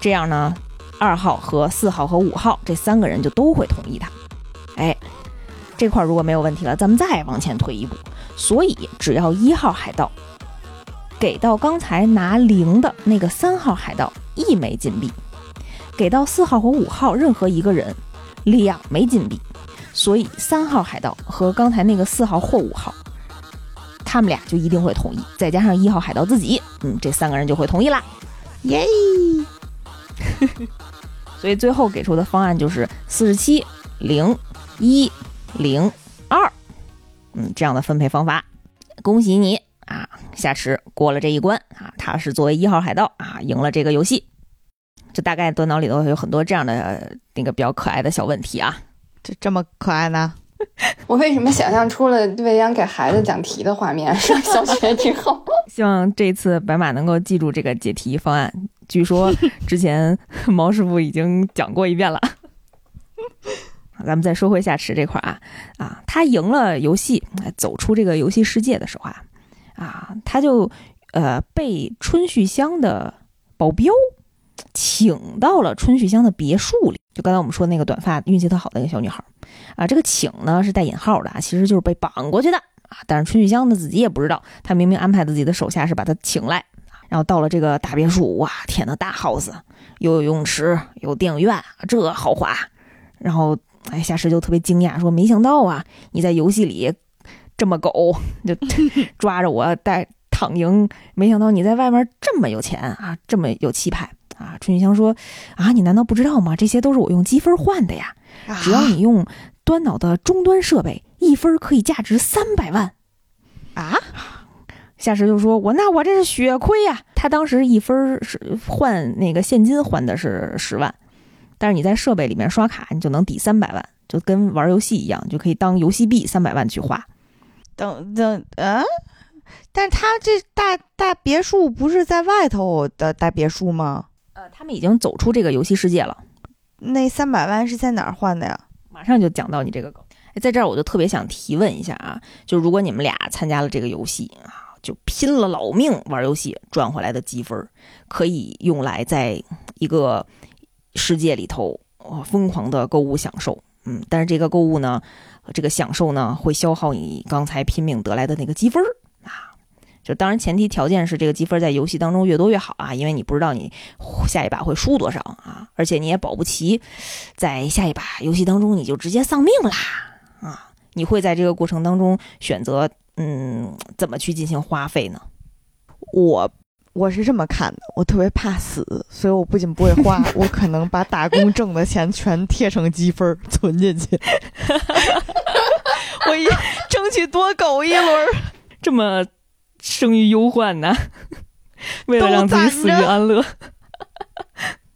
Speaker 3: 这样呢，二号和四号和五号这三个人就都会同意他。哎，这块如果没有问题了，咱们再往前推一步。所以只要一号海盗给到刚才拿零的那个三号海盗一枚金币，给到四号和五号任何一个人两枚金币。所以三号海盗和刚才那个四号或五号，他们俩就一定会同意，再加上一号海盗自己，嗯，这三个人就会同意啦，
Speaker 4: 耶！[laughs]
Speaker 3: 所以最后给出的方案就是四十七零一零二，嗯，这样的分配方法。恭喜你，夏池过了这一关啊，他是作为一号海盗啊，赢了这个游戏。这大概端脑里头有很多这样的那个比较可爱的小问题啊。
Speaker 4: 这这么可爱呢？
Speaker 2: 我为什么想象出了未央给孩子讲题的画面？上小学之后，[laughs]
Speaker 3: 希望这次白马能够记住这个解题方案。据说之前 [laughs] 毛师傅已经讲过一遍了。[laughs] 咱们再说回夏池这块儿啊啊，他赢了游戏，走出这个游戏世界的时候啊啊，他就呃被春旭香的保镖请到了春旭香的别墅里。就刚才我们说那个短发运气特好的那个小女孩啊，这个请呢是带引号的啊，其实就是被绑过去的啊。但是春旭香呢自己也不知道，他明明安排自己的手下是把他请来，然后到了这个大别墅，哇，天呐，大 house，又有泳池，有电影院，这豪华，然后。哎，夏池就特别惊讶，说：“没想到啊，你在游戏里这么狗，[laughs] 就 [laughs] 抓着我带躺赢。没想到你在外面这么有钱啊，这么有气派啊！”春雨香说：“啊，你难道不知道吗？这些都是我用积分换的呀！只要你用端脑的终端设备，一分可以价值三百万
Speaker 4: 啊！”
Speaker 3: 夏石就说：“我那我这是血亏呀！他当时一分是换那个现金换的是十万。”但是你在设备里面刷卡，你就能抵三百万，就跟玩游戏一样，就可以当游戏币三百万去花。
Speaker 4: 等等，嗯，但是他这大大别墅不是在外头的大别墅吗？
Speaker 3: 呃，他们已经走出这个游戏世界了。
Speaker 4: 那三百万是在哪儿换的呀？
Speaker 3: 马上就讲到你这个梗。哎，在这儿我就特别想提问一下啊，就如果你们俩参加了这个游戏啊，就拼了老命玩游戏赚回来的积分，可以用来在一个。世界里头，疯狂的购物享受，嗯，但是这个购物呢，这个享受呢，会消耗你刚才拼命得来的那个积分啊。就当然前提条件是这个积分在游戏当中越多越好啊，因为你不知道你下一把会输多少啊，而且你也保不齐在下一把游戏当中你就直接丧命啦啊。你会在这个过程当中选择嗯怎么去进行花费呢？
Speaker 4: 我。我是这么看的，我特别怕死，所以我不仅不会花，[laughs] 我可能把打工挣的钱全贴成积分存进去。[laughs] 我一争取多苟一轮，
Speaker 3: 这么生于忧患呢？为了让自己死于安乐。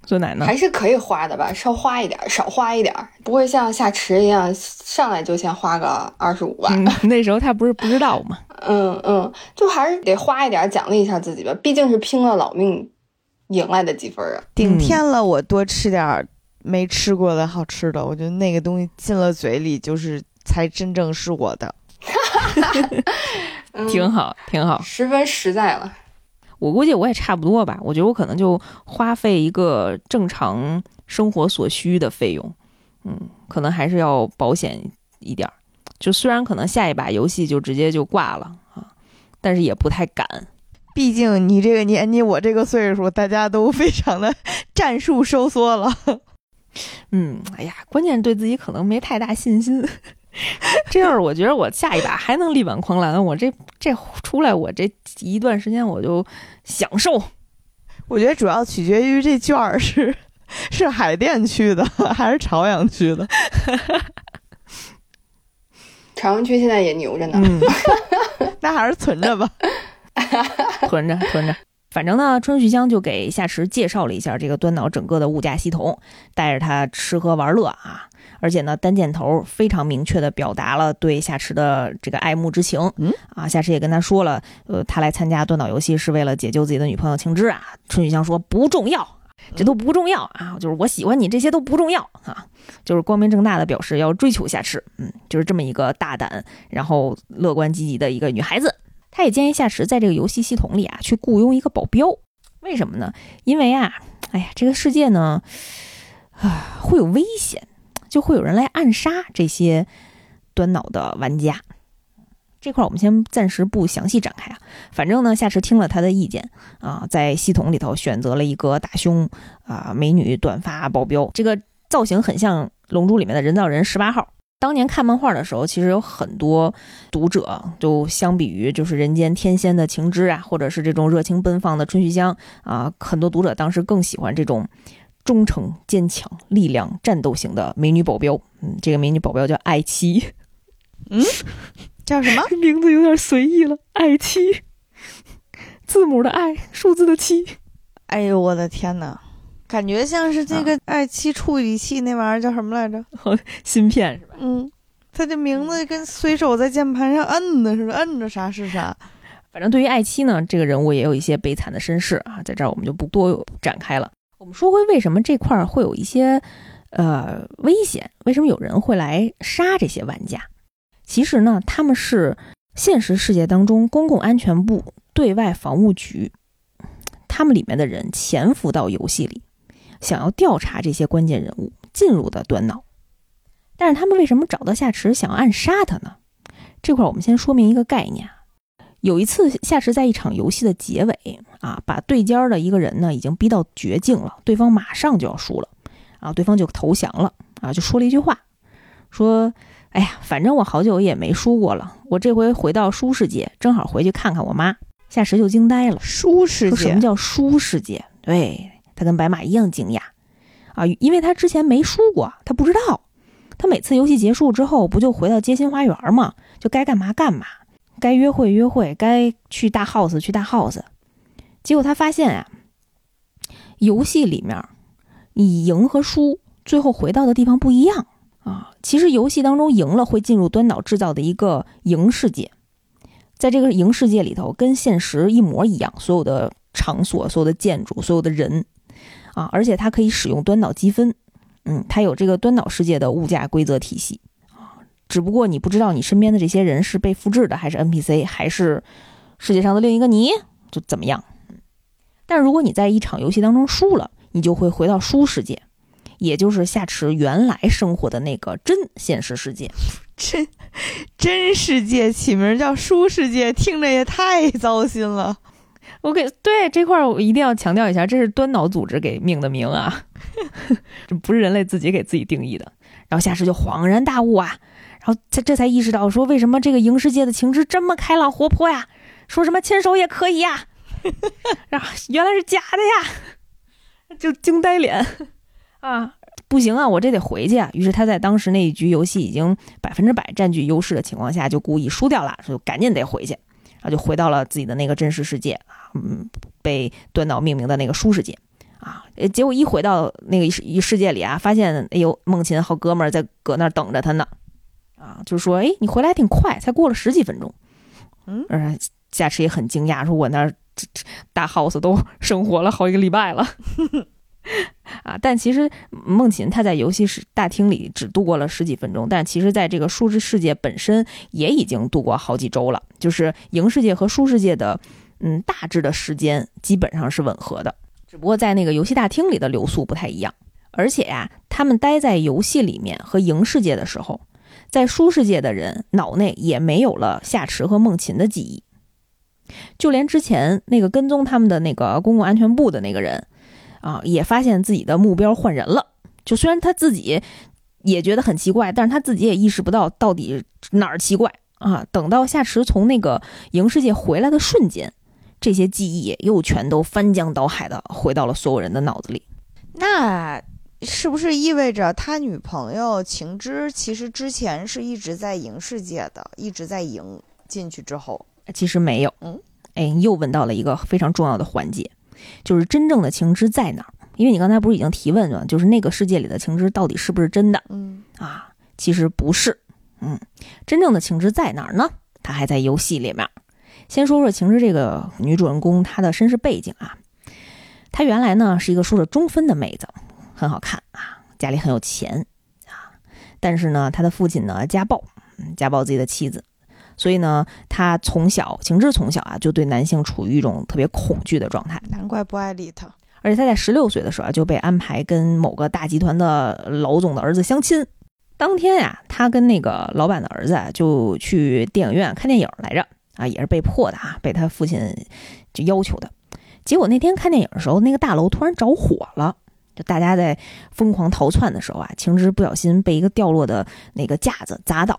Speaker 3: 做奶呢？
Speaker 2: 还是可以花的吧，稍花一点，少花一点，不会像夏池一样上来就先花个二十五万。
Speaker 3: 那时候他不是不知道吗？[laughs]
Speaker 2: 嗯嗯，就还是得花一点奖励一下自己吧，毕竟是拼了老命赢来的积分啊。
Speaker 4: 顶天了，我多吃点没吃过的好吃的，我觉得那个东西进了嘴里就是才真正是我的。[laughs]
Speaker 3: 挺好，挺好，
Speaker 2: 十分实在了。
Speaker 3: 我估计我也差不多吧，我觉得我可能就花费一个正常生活所需的费用，嗯，可能还是要保险一点儿。就虽然可能下一把游戏就直接就挂了啊，但是也不太敢，
Speaker 4: 毕竟你这个年纪，我这个岁数，大家都非常的 [laughs] 战术收缩了。
Speaker 3: 嗯，哎呀，关键对自己可能没太大信心。[laughs] 这要是我觉得我下一把还能力挽狂澜，我这这出来我这一段时间我就享受。
Speaker 4: 我觉得主要取决于这券儿是是海淀区的还是朝阳区的。[laughs]
Speaker 2: 朝阳区现在也牛着呢，[laughs] 嗯
Speaker 4: 那还是存着吧，
Speaker 3: 囤着囤着。反正呢，春旭香就给夏池介绍了一下这个端脑整个的物价系统，带着他吃喝玩乐啊。而且呢，单箭头非常明确的表达了对夏池的这个爱慕之情。
Speaker 4: 嗯
Speaker 3: 啊，夏池也跟他说了，呃，他来参加断岛游戏是为了解救自己的女朋友青之啊。春雨香说不重要，这都不重要啊，就是我喜欢你，这些都不重要啊，就是光明正大的表示要追求夏池。嗯，就是这么一个大胆然后乐观积极的一个女孩子。他也建议夏池在这个游戏系统里啊去雇佣一个保镖，为什么呢？因为啊，哎呀，这个世界呢，啊会有危险。就会有人来暗杀这些端脑的玩家，这块儿我们先暂时不详细展开啊。反正呢，夏池听了他的意见啊，在系统里头选择了一个大胸啊美女短发保镖，这个造型很像《龙珠》里面的人造人十八号。当年看漫画的时候，其实有很多读者就相比于就是人间天仙的晴之啊，或者是这种热情奔放的春旭香啊，很多读者当时更喜欢这种。忠诚、坚强、力量、战斗型的美女保镖，嗯，这个美女保镖叫爱妻，
Speaker 4: 嗯，叫什么？[laughs]
Speaker 3: 名字有点随意了，爱妻，字母的爱，数字的七，
Speaker 4: 哎呦我的天哪，感觉像是这个爱妻处理器那玩意儿叫什么来着？[laughs]
Speaker 3: 芯片是吧？
Speaker 4: 嗯，他这名字跟随手在键盘上摁的似的，摁着啥是啥。
Speaker 3: 反正对于爱妻呢，这个人物也有一些悲惨的身世啊，在这儿我们就不多展开了。我们说回为什么这块儿会有一些呃危险，为什么有人会来杀这些玩家？其实呢，他们是现实世界当中公共安全部对外防务局，他们里面的人潜伏到游戏里，想要调查这些关键人物进入的端脑。但是他们为什么找到夏池想要暗杀他呢？这块儿我们先说明一个概念啊。有一次，夏池在一场游戏的结尾啊，把对尖的一个人呢已经逼到绝境了，对方马上就要输了，啊，对方就投降了啊，就说了一句话，说：“哎呀，反正我好久也没输过了，我这回回到书世界，正好回去看看我妈。”夏池就惊呆了，
Speaker 4: 书世界
Speaker 3: 什么叫书世界？对他跟白马一样惊讶啊，因为他之前没输过，他不知道。他每次游戏结束之后，不就回到街心花园吗？就该干嘛干嘛，该约会约会，该去大 house 去大 house。结果他发现啊，游戏里面你赢和输，最后回到的地方不一样啊。其实游戏当中赢了会进入端脑制造的一个赢世界，在这个赢世界里头，跟现实一模一样，所有的场所、所有的建筑、所有的人啊，而且它可以使用端脑积分。嗯，它有这个端脑世界的物价规则体系，只不过你不知道你身边的这些人是被复制的，还是 NPC，还是世界上的另一个你，就怎么样？但如果你在一场游戏当中输了，你就会回到书世界，也就是夏池原来生活的那个真现实世界。
Speaker 4: 真真世界起名叫书世界，听着也太糟心了。
Speaker 3: 我给对这块儿我一定要强调一下，这是端脑组织给命的名啊 [laughs] [laughs] 这不是人类自己给自己定义的。然后夏池就恍然大悟啊，然后他这才意识到说，为什么这个影世界的情之这么开朗活泼呀？说什么牵手也可以呀？[laughs] 然后原来是假的呀，就惊呆脸 [laughs] 啊！不行啊，我这得回去啊。于是他在当时那一局游戏已经百分之百占据优势的情况下，就故意输掉了，就赶紧得回去。然后就回到了自己的那个真实世界啊，嗯，被端脑命名的那个书世界啊。呃，结果一回到那个一世界里啊，发现哎呦，梦琴好哥们儿在搁那儿等着他呢，啊，就是说，哎，你回来挺快，才过了十几分钟，
Speaker 4: 嗯，
Speaker 3: 呃，夏池也很惊讶，说我那儿这这大 house 都生活了好几个礼拜了。[laughs] 啊，但其实梦琴她在游戏室大厅里只度过了十几分钟，但其实在这个数字世界本身也已经度过好几周了。就是赢世界和输世界的，嗯，大致的时间基本上是吻合的，只不过在那个游戏大厅里的流速不太一样。而且呀，他们待在游戏里面和赢世界的时候，在书世界的人脑内也没有了夏池和梦琴的记忆，就连之前那个跟踪他们的那个公共安全部的那个人。啊，也发现自己的目标换人了。就虽然他自己也觉得很奇怪，但是他自己也意识不到到底哪儿奇怪啊。等到夏池从那个影世界回来的瞬间，这些记忆又全都翻江倒海的回到了所有人的脑子里。
Speaker 4: 那是不是意味着他女朋友晴之其实之前是一直在赢世界的，一直在赢进去之后？
Speaker 3: 其实没有，
Speaker 4: 嗯，
Speaker 3: 哎，又问到了一个非常重要的环节。就是真正的情之在哪儿？因为你刚才不是已经提问了，就是那个世界里的情之到底是不是真的？
Speaker 4: 嗯
Speaker 3: 啊，其实不是。嗯，真正的情之在哪儿呢？它还在游戏里面。先说说情之这个女主人公她的身世背景啊，她原来呢是一个梳着中分的妹子，很好看啊，家里很有钱啊，但是呢他的父亲呢家暴，家暴自己的妻子。所以呢，他从小，情志从小啊，就对男性处于一种特别恐惧的状态。
Speaker 4: 难怪不爱理他。
Speaker 3: 而且他在十六岁的时候啊，就被安排跟某个大集团的老总的儿子相亲。当天呀，他跟那个老板的儿子啊，就去电影院看电影来着啊，也是被迫的啊，被他父亲就要求的。结果那天看电影的时候，那个大楼突然着火了，就大家在疯狂逃窜的时候啊，晴之不小心被一个掉落的那个架子砸倒。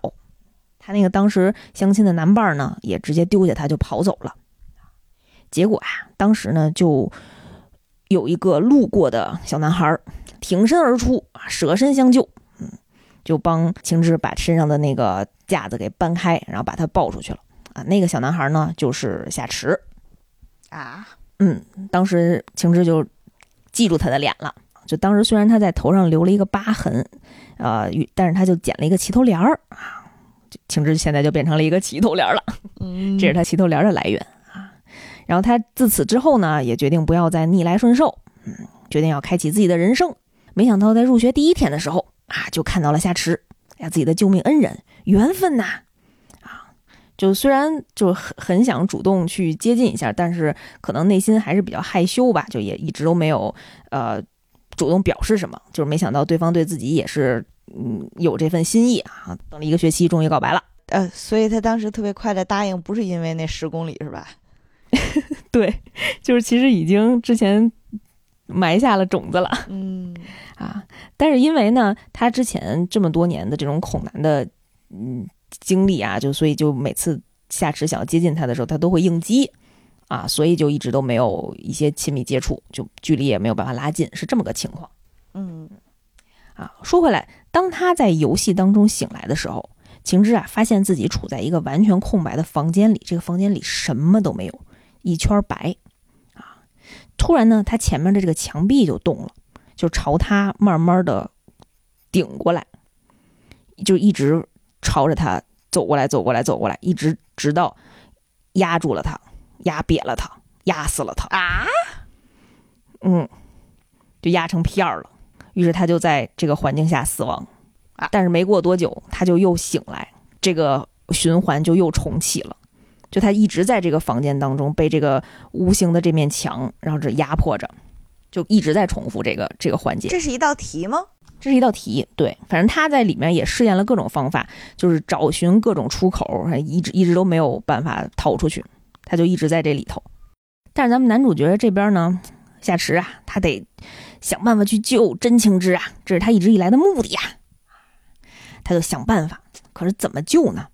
Speaker 3: 他那个当时相亲的男伴呢，也直接丢下他就跑走了。结果啊，当时呢就有一个路过的小男孩挺身而出啊，舍身相救，嗯，就帮晴之把身上的那个架子给搬开，然后把他抱出去了啊。那个小男孩呢，就是夏池
Speaker 4: 啊，
Speaker 3: 嗯，当时晴之就记住他的脸了。就当时虽然他在头上留了一个疤痕，呃，但是他就剪了一个齐头帘儿啊。晴之现在就变成了一个齐头帘了，
Speaker 4: 嗯 [laughs]
Speaker 3: 这是他齐头帘的来源啊。然后他自此之后呢，也决定不要再逆来顺受，嗯，决定要开启自己的人生。没想到在入学第一天的时候啊，就看到了夏池，哎呀，自己的救命恩人，缘分呐，啊，就虽然就很很想主动去接近一下，但是可能内心还是比较害羞吧，就也一直都没有呃主动表示什么。就是没想到对方对自己也是嗯有这份心意啊，等了一个学期，终于告白了。
Speaker 4: 呃，所以他当时特别快的答应，不是因为那十公里是吧？[laughs]
Speaker 3: 对，就是其实已经之前埋下了种子了。
Speaker 4: 嗯 [laughs]
Speaker 3: 啊，但是因为呢，他之前这么多年的这种恐男的嗯经历啊，就所以就每次夏池想要接近他的时候，他都会应激啊，所以就一直都没有一些亲密接触，就距离也没有办法拉近，是这么个情况
Speaker 4: 嗯
Speaker 3: 啊。说回来，当他在游戏当中醒来的时候，晴之啊发现自己处在一个完全空白的房间里，这个房间里什么都没有，一圈白啊。突然呢，他前面的这个墙壁就动了。就朝他慢慢的顶过来，就一直朝着他走过来，走过来，走过来，一直直到压住了他，压瘪了他，压死了他
Speaker 4: 啊！
Speaker 3: 嗯，就压成片儿了。于是他就在这个环境下死亡
Speaker 4: 啊
Speaker 3: 但是没过多久，他就又醒来，这个循环就又重启了。就他一直在这个房间当中被这个无形的这面墙，然后这压迫着，就一直在重复这个这个环节。
Speaker 4: 这是一道题吗？
Speaker 3: 这是一道题，对，反正他在里面也试验了各种方法，就是找寻各种出口，一直一直都没有办法逃出去，他就一直在这里头。但是咱们男主角这边呢，夏池啊，他得想办法去救真情之啊，这是他一直以来的目的呀。他就想办法，可是怎么救呢？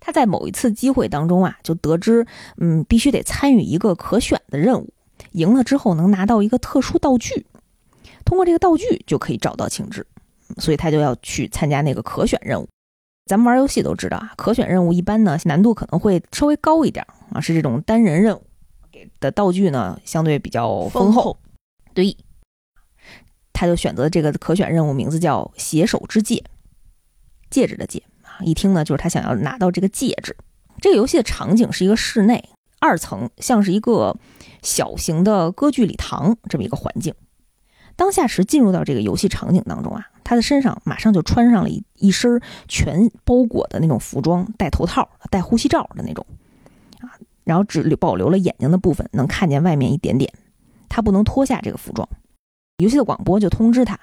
Speaker 3: 他在某一次机会当中啊，就得知，嗯，必须得参与一个可选的任务，赢了之后能拿到一个特殊道具。通过这个道具就可以找到晴之，所以他就要去参加那个可选任务。咱们玩游戏都知道啊，可选任务一般呢难度可能会稍微高一点啊，是这种单人任务，给的道具呢相对比较丰厚。对，他就选择这个可选任务，名字叫“携手之戒”，戒指的戒啊。一听呢，就是他想要拿到这个戒指。这个游戏的场景是一个室内二层，像是一个小型的歌剧礼堂这么一个环境。当下池进入到这个游戏场景当中啊，他的身上马上就穿上了一一身全包裹的那种服装，戴头套、戴呼吸罩的那种啊，然后只保留了眼睛的部分，能看见外面一点点。他不能脱下这个服装。游戏的广播就通知他，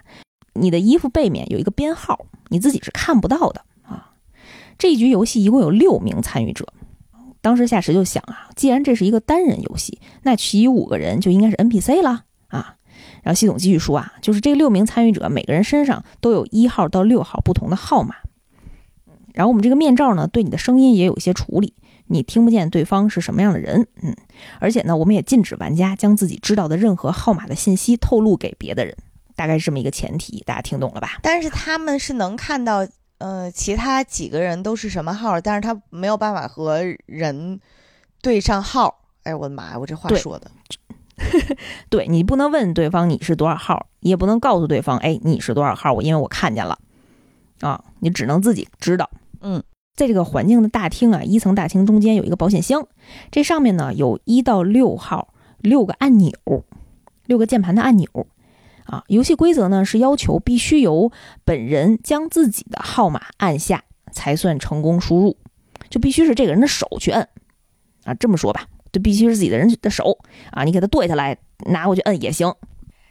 Speaker 3: 你的衣服背面有一个编号，你自己是看不到的啊。这一局游戏一共有六名参与者。当时夏池就想啊，既然这是一个单人游戏，那其余五个人就应该是 NPC 了。然后系统继续说啊，就是这六名参与者每个人身上都有一号到六号不同的号码。然后我们这个面罩呢，对你的声音也有一些处理，你听不见对方是什么样的人。嗯，而且呢，我们也禁止玩家将自己知道的任何号码的信息透露给别的人。大概是这么一个前提，大家听懂了吧？
Speaker 4: 但是他们是能看到，呃，其他几个人都是什么号，但是他没有办法和人对上号。哎，我的妈呀，我这话说的，[laughs]
Speaker 3: 对你不能问对方你是多少号，也不能告诉对方，哎，你是多少号，我因为我看见了，啊，你只能自己知道。
Speaker 4: 嗯，
Speaker 3: 在这个环境的大厅啊，一层大厅中间有一个保险箱，这上面呢有一到六号六个按钮，六个键盘的按钮。啊，游戏规则呢是要求必须由本人将自己的号码按下才算成功输入，就必须是这个人的手去摁。啊，这么说吧，就必须是自己的人的手啊，你给他剁下来，拿过去摁也行。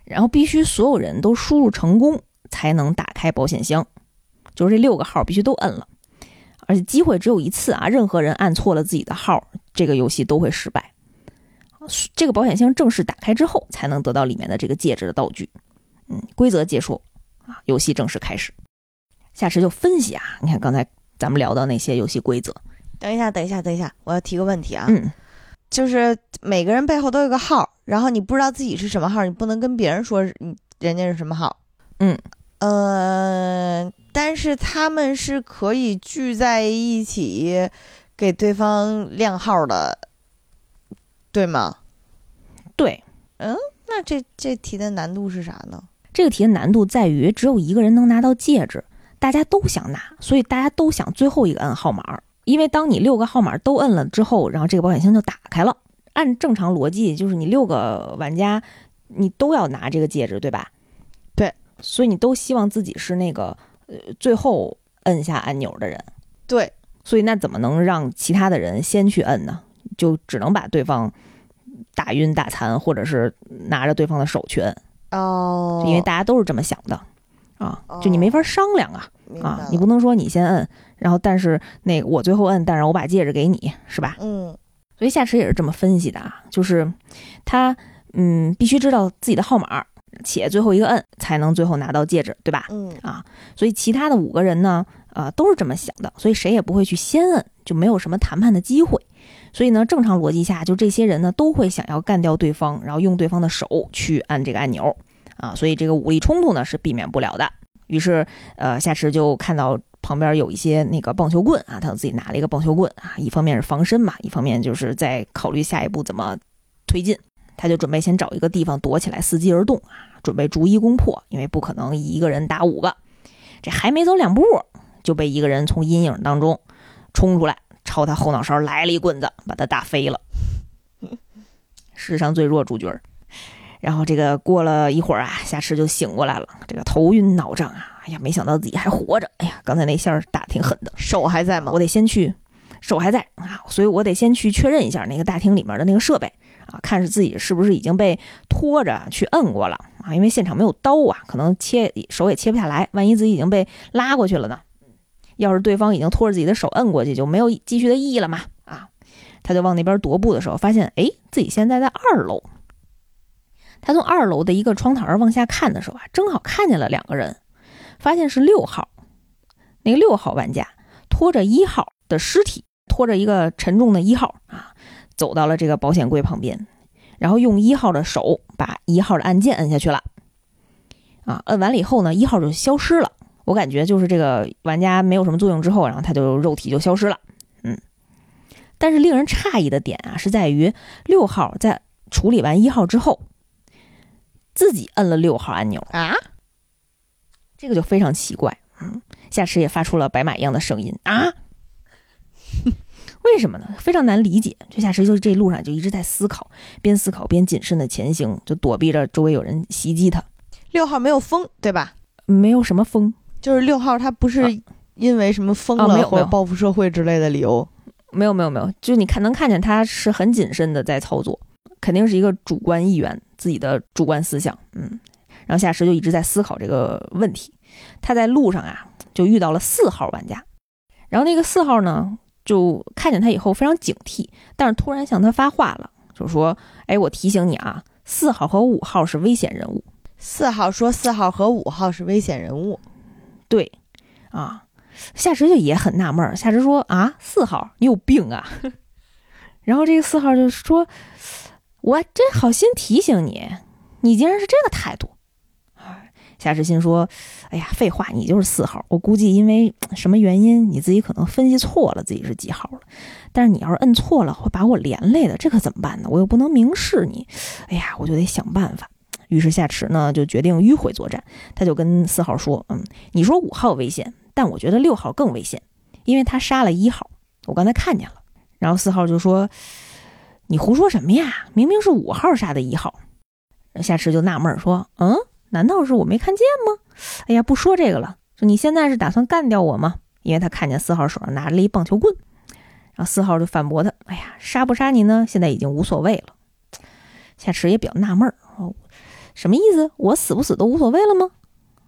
Speaker 3: 然后必须所有人都输入成功才能打开保险箱，就是这六个号必须都摁了，而且机会只有一次啊，任何人按错了自己的号，这个游戏都会失败。这个保险箱正式打开之后，才能得到里面的这个戒指的道具。嗯，规则结束啊，游戏正式开始。下池就分析啊，你看刚才咱们聊到那些游戏规则，
Speaker 4: 等一下，等一下，等一下，我要提个问题啊，
Speaker 3: 嗯，
Speaker 4: 就是每个人背后都有个号，然后你不知道自己是什么号，你不能跟别人说你人家是什么号。
Speaker 3: 嗯，
Speaker 4: 呃，但是他们是可以聚在一起给对方亮号的，对吗？
Speaker 3: 对，嗯
Speaker 4: 那这这题的难度是啥呢？
Speaker 3: 这个题的难度在于只有一个人能拿到戒指，大家都想拿，所以大家都想最后一个摁号码。因为当你六个号码都摁了之后，然后这个保险箱就打开了。按正常逻辑，就是你六个玩家，你都要拿这个戒指，对吧？
Speaker 4: 对，
Speaker 3: 所以你都希望自己是那个呃最后摁下按钮的人。
Speaker 4: 对，
Speaker 3: 所以那怎么能让其他的人先去摁呢？就只能把对方打晕、打残，或者是拿着对方的手去摁，
Speaker 4: 哦
Speaker 3: 因为大家都是这么想的啊，就你没法商量啊啊，你不
Speaker 4: 能
Speaker 3: 能说你先摁，然后但是那个我最后摁，但是我把戒指给你，是吧？
Speaker 4: 嗯
Speaker 3: 所以夏池也是这么分析的啊，就是他嗯必须知道自己的号码，且最后一个摁才能最后拿到戒指，对吧？
Speaker 4: 嗯
Speaker 3: 啊，所以其他的五个人呢，呃，都是这么想的，所以谁也不会去先摁，就没有什么谈判的机会。所以呢，正常逻辑下，就这些人呢都会想要干掉对方，然后用对方的手去按这个按钮啊，所以这个武力冲突呢是避免不了的。于是，呃，夏池就看到旁边有一些那个棒球棍啊，他自己拿了一个棒球棍啊，一方面是防身嘛，一方面就是在考虑下一步怎么推进。他就准备先找一个地方躲起来，伺机而动啊，准备逐一攻破，因为不可能一个人打五个。这还没走两步，就被一个人从阴影当中冲出来，朝他后脑勺来了一棍子，把他打飞了。[laughs] 世上最弱主角。然后这个过了一会儿啊，夏池就醒过来了，这个头晕脑胀啊，哎呀，没想到自己还活着，哎呀，刚才那下打挺狠的，
Speaker 4: 手还在吗
Speaker 3: 我？得先去，手还在啊，所以我得先去确认一下那个大厅里面的那个设备啊，看是自己是不是已经被拖着去摁过了啊，因为现场没有刀啊，可能切手也切不下来，万一自己已经被拉过去了呢？要是对方已经拖着自己的手摁过去，就没有继续的意义了嘛啊！他就往那边踱步的时候，发现哎，自己现在在二楼。他从二楼的一个窗台往下看的时候啊，正好看见了两个人，发现是六号，那个六号玩家拖着一号的尸体，拖着一个沉重的一号啊，走到了这个保险柜旁边，然后用一号的手把一号的按键摁下去了，啊，摁完了以后呢，一号就消失了。我感觉就是这个玩家没有什么作用之后，然后他就肉体就消失了，嗯。但是令人诧异的点啊，是在于六号在处理完一号之后，自己摁了六号按钮，
Speaker 4: 啊？
Speaker 3: 这个就非常奇怪。嗯，夏池也发出了白马一样的声音啊，[laughs] 为什么呢？非常难理解。就夏池就是这一路上就一直在思考，边思考边谨慎的前行，就躲避着周围有人袭击他。
Speaker 4: 六号没有疯，对吧？
Speaker 3: 没有什么风，
Speaker 4: 就是六号他不是
Speaker 3: 啊
Speaker 4: 因为什么疯了或者
Speaker 3: 啊没有没有
Speaker 4: 报复社会之类的理由。
Speaker 3: 没有没有没有，就你看能看见他是很谨慎的在操作，肯定是一个主观意愿，自己的主观思想。嗯，然后夏池就一直在思考这个问题。他在路上啊，就遇到了四号玩家，然后那个四号呢，就看见他以后非常警惕，但是突然向他发话了，就说：“哎，我提醒你啊，四号和五号是危险人物。
Speaker 4: 四号说四号和五号是危险人物，
Speaker 3: 对，啊，夏池就也很纳闷儿。夏池说：“啊，四号，你有病啊！” [laughs] 然后这个四号就说：“我真好心提醒你，你竟然是这个态度。”夏池心说：“哎呀，废话，你就是四号。我估计因为什么原因，你自己可能分析错了自己是几号了。但是你要是摁错了，会把我连累的，这可怎么办呢？我又不能明示你。哎呀，我就得想办法。”于是夏池呢就决定迂回作战，他就跟四号说：“嗯，你说五号危险，但我觉得六号更危险，因为他杀了一号，我刚才看见了。”然后四号就说：“你胡说什么呀？明明是五号杀的一号。”夏池就纳闷说：“嗯，难道是我没看见吗？哎呀，不说这个了，就你现在是打算干掉我吗？”因为他看见四号手上拿着一棒球棍，然后四号就反驳他：“哎呀，杀不杀你呢？现在已经无所谓了。”夏池也比较纳闷儿，哦，什么意思？我死不死都无所谓了吗？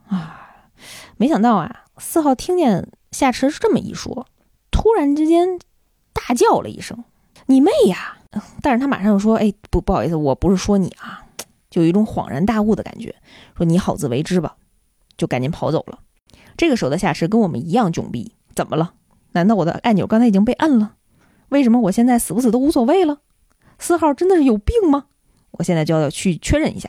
Speaker 3: 啊，没想到啊，四号听见夏池是这么一说，突然之间大叫了一声：“你妹呀！”但是他马上又说：“哎，不，不好意思，我不是说你啊。”就有一种恍然大悟的感觉，说：“你好自为之吧。”就赶紧跑走了。这个时候的夏池跟我们一样窘逼，怎么了？难道我的按钮刚才已经被摁了？为什么我现在死不死都无所谓了？四号真的是有病吗？我现在就要去确认一下。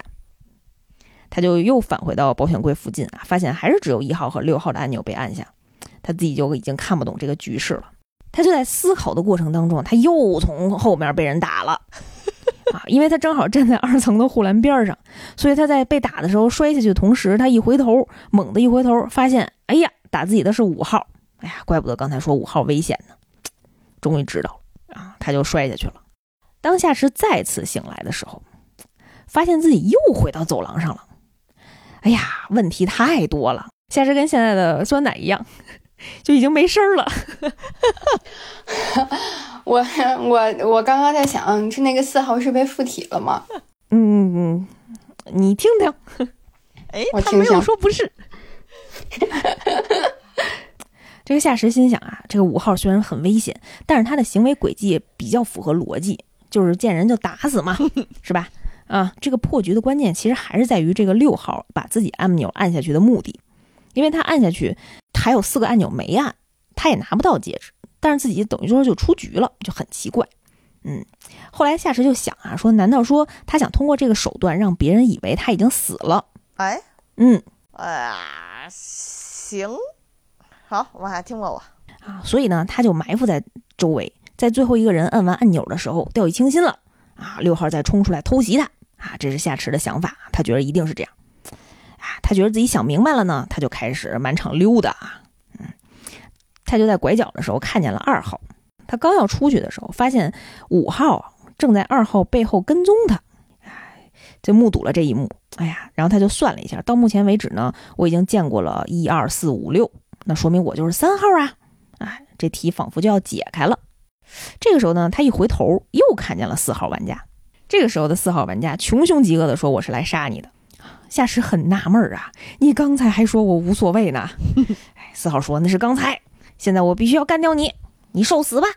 Speaker 3: 他就又返回到保险柜附近啊，发现还是只有一号和六号的按钮被按下，他自己就已经看不懂这个局势了。他就在思考的过程当中，他又从后面被人打了啊，因为他正好站在二层的护栏边上，所以他在被打的时候摔下去的同时，他一回头，猛地一回头，发现，哎呀，打自己的是五号。哎呀，怪不得刚才说五号危险呢，终于知道了啊，他就摔下去了。当夏池再次醒来的时候，发现自己又回到走廊上了。哎呀，问题太多了。夏池跟现在的酸奶一样，[laughs] 就已经没声儿了。[laughs]
Speaker 2: 我我我刚刚在想，是那个四号是被附体了吗？
Speaker 3: 嗯嗯，你听听。
Speaker 4: 哎
Speaker 2: 我，听听
Speaker 4: 他没有说不是。[laughs]
Speaker 3: 这个夏池心想啊，这个五号虽然很危险，但是他的行为轨迹比较符合逻辑，就是见人就打死嘛，是吧？啊，这个破局的关键其实还是在于这个六号把自己按钮按下去的目的，因为他按下去还有四个按钮没按，他也拿不到戒指，但是自己等于说就出局了，就很奇怪。嗯，后来夏池就想啊，说难道说他想通过这个手段让别人以为他已经死了？
Speaker 4: 哎，
Speaker 3: 嗯，
Speaker 4: 啊，行，好，往下听吧，我。
Speaker 3: 啊，所以呢，他就埋伏在周围，在最后一个人按完按钮的时候掉以轻心了啊，六号再冲出来偷袭他啊，这是夏池的想法，他觉得一定是这样啊，他觉得自己想明白了呢，他就开始满场溜达啊，嗯，他就在拐角的时候看见了二号，他刚要出去的时候，发现五号正在二号背后跟踪他，哎，就目睹了这一幕，哎呀，然后他就算了一下，到目前为止呢，我已经见过了一二四五六，那说明我就是三号啊。哎，这题仿佛就要解开了。这个时候呢，他一回头又看见了四号玩家。这个时候的四号玩家穷凶极恶的说：“我是来杀你的。”夏池很纳闷儿啊，你刚才还说我无所谓呢。[laughs] 哎，四号说那是刚才，现在我必须要干掉你，你受死吧。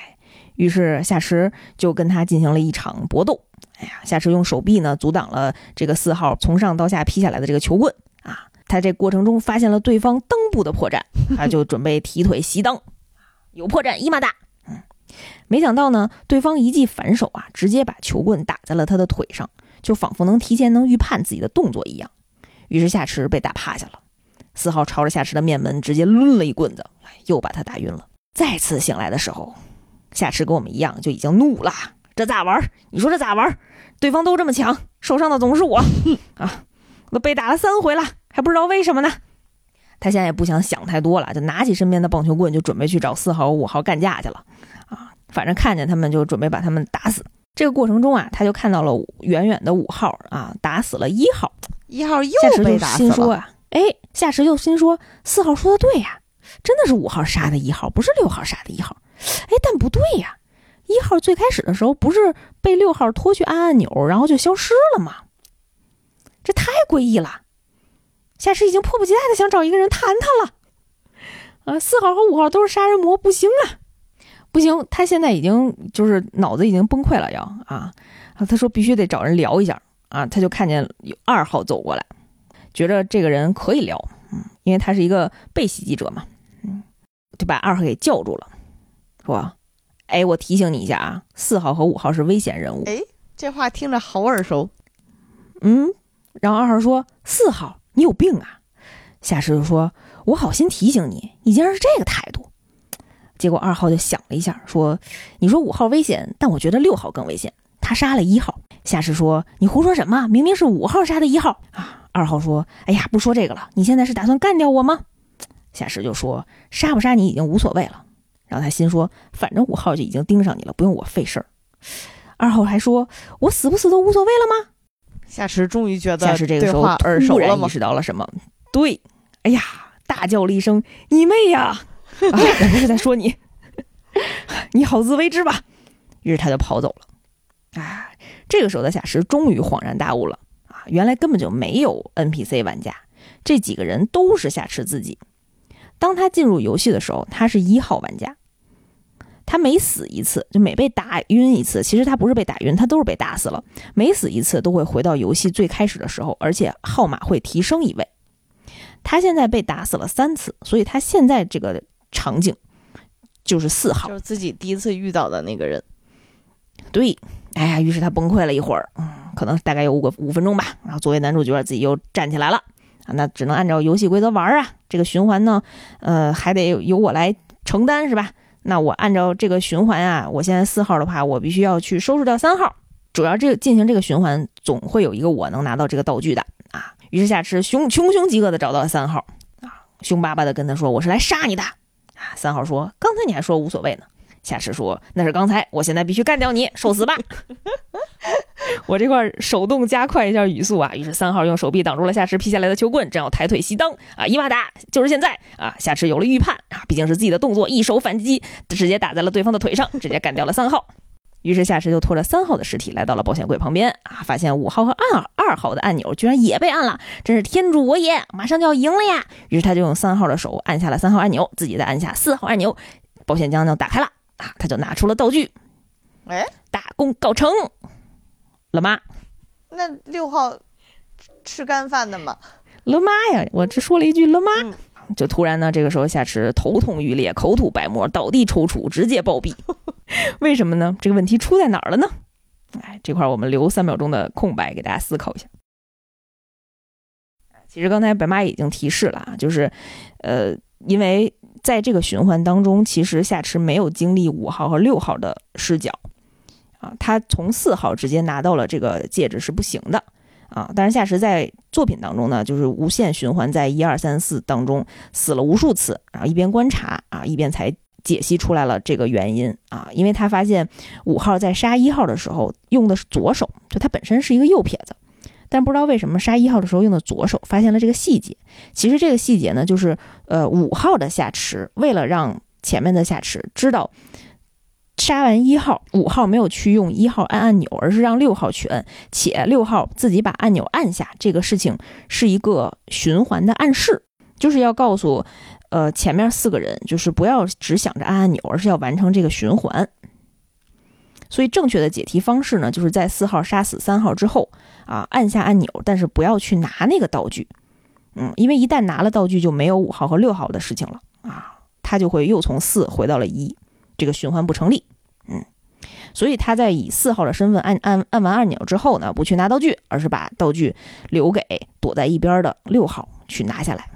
Speaker 3: 哎，于是夏池就跟他进行了一场搏斗。哎呀，夏池用手臂呢阻挡了这个四号从上到下劈下来的这个球棍啊。他这过程中发现了对方裆部的破绽，[laughs] 他就准备提腿袭裆，有破绽，一马打。嗯，没想到呢，对方一记反手啊，直接把球棍打在了他的腿上，就仿佛能提前能预判自己的动作一样。于是夏池被打趴下了，四号朝着夏池的面门直接抡了一棍子，又把他打晕了。再次醒来的时候，夏池跟我们一样就已经怒了，这咋玩？你说这咋玩？对方都这么强，受伤的总是我 [laughs] 啊！我被打了三回了。还不知道为什么呢？他现在也不想想太多了，就拿起身边的棒球棍，就准备去找四号、五号干架去了。啊，反正看见他们就准备把他们打死。这个过程中啊，他就看到了远远的五号啊打死了一号，
Speaker 4: 一号又
Speaker 3: 夏池就
Speaker 4: 被打死了。
Speaker 3: 心说啊，哎，夏池就心说四号说的对呀，真的是五号杀的一号，不是六号杀的一号。哎，但不对呀，一号最开始的时候不是被六号拖去按按钮，然后就消失了吗？这太诡异了。夏池已经迫不及待的想找一个人谈谈了，啊，四号和五号都是杀人魔，不行啊，不行，他现在已经就是脑子已经崩溃了，要啊，啊，他说必须得找人聊一下啊，他就看见有二号走过来，觉着这个人可以聊，嗯，因为他是一个被袭击者嘛，嗯，就把二号给叫住了，说，哎，我提醒你一下啊，四号和五号是危险人物，
Speaker 4: 哎，这话听着好耳熟。
Speaker 3: 嗯，然后二号说四号。你有病啊！夏池就说：“我好心提醒你，你竟然是这个态度。”结果二号就想了一下，说：“你说五号危险，但我觉得六号更危险，他杀了一号。”夏池说：“你胡说什么？明明是五号杀的一号啊！”二号说：“哎呀，不说这个了，你现在是打算干掉我吗？” [tsk] 夏池就说：“杀不杀你已经无所谓了。”然后他心说：“反正五号就已经盯上你了，不用我费事儿。”二号还说：“我死不死都无所谓了吗？”
Speaker 4: 夏池终于觉得
Speaker 3: 夏池这个时候突然意？识到了什么？对，哎呀，大叫了一声：“你妹呀！”啊，我不是在说你，[laughs] 你好自为之吧。于是他就跑走了。啊，这个时候的夏池终于恍然大悟了啊，原来根本就没有 NPC 玩家，这几个人都是夏池自己。当他进入游戏的时候，他是一号玩家。他每死一次，就每被打晕一次，其实他不是被打晕，他都是被打死了。每死一次都会回到游戏最开始的时候，而且号码会提升一位。他现在被打死了三次，所以他现在这个场景就是四号
Speaker 4: 就。是自己第一次遇到的那个人。
Speaker 3: 对，哎呀，于是他崩溃了一会儿，嗯，可能大概有五个五分钟吧。然后作为男主角，自己又站起来了啊，那只能按照游戏规则玩啊。这个循环呢，呃，还得由我来承担是吧？那我按照这个循环啊，我现在四号的话，我必须要去收拾掉三号。主要这个进行这个循环，总会有一个我能拿到这个道具的啊。于是夏池凶穷凶极恶的找到了三号啊，凶巴巴的跟他说：“我是来杀你的。”啊，三号说：“刚才你还说无所谓呢。”夏池说：“那是刚才，我现在必须干掉你，受死吧！[laughs] ”我这块手动加快一下语速啊，于是三号用手臂挡住了夏池劈下来的球棍，正要抬腿熄灯啊，伊巴达就是现在啊！夏池有了预判啊，毕竟是自己的动作，一手反击，直接打在了对方的腿上，直接干掉了三号。于是夏池就拖着三号的尸体来到了保险柜旁边啊，发现五号和二二号的按钮居然也被按了，真是天助我也！马上就要赢了呀！于是他就用三号的手按下了三号按钮，自己再按下四号按钮，保险箱就打开了啊，他就拿出了道具，
Speaker 4: 哎，
Speaker 3: 大功告成了吗？
Speaker 4: 那六号吃干饭的吗？
Speaker 3: 了妈呀！我只说了一句了妈，
Speaker 4: 嗯
Speaker 3: 就突然呢，这个时候夏池头痛欲裂，口吐白沫，倒地抽搐，直接暴毙。[laughs] [laughs] 为什么呢？这个问题出在哪儿了呢？哎，这块儿我们留三秒钟的空白给大家思考一下。其实刚才白妈已经提示了啊，就是，呃，因为在这个循环当中，其实夏池没有经历五号和六号的视角，啊，他从四号直接拿到了这个戒指是不行的。啊，但是夏池在作品当中呢，就是无限循环在一二三四当中死了无数次，然后一边观察啊，一边才解析出来了这个原因啊，因为他发现五号在杀一号的时候用的是左手，就他本身是一个右撇子，但不知道为什么杀一号的时候用的左手，发现了这个细节。其实这个细节呢，就是呃五号的下池为了让前面的下池知道。杀完一号，五号没有去用一号按按钮，而是让六号去摁，且六号自己把按钮按下。这个事情是一个循环的暗示，就是要告诉，呃，前面四个人，就是不要只想着按按钮，而是要完成这个循环。所以正确的解题方式呢，就是在四号杀死三号之后啊，按下按钮，但是不要去拿那个道具，嗯，因为一旦拿了道具，就没有五号和六号的事情了啊，他就会又从四回到了一。这个循环不成立，嗯，所以他在以四号的身份按按按完按钮之后呢，不去拿道具，而是把道具留给躲在一边的六号去拿下来，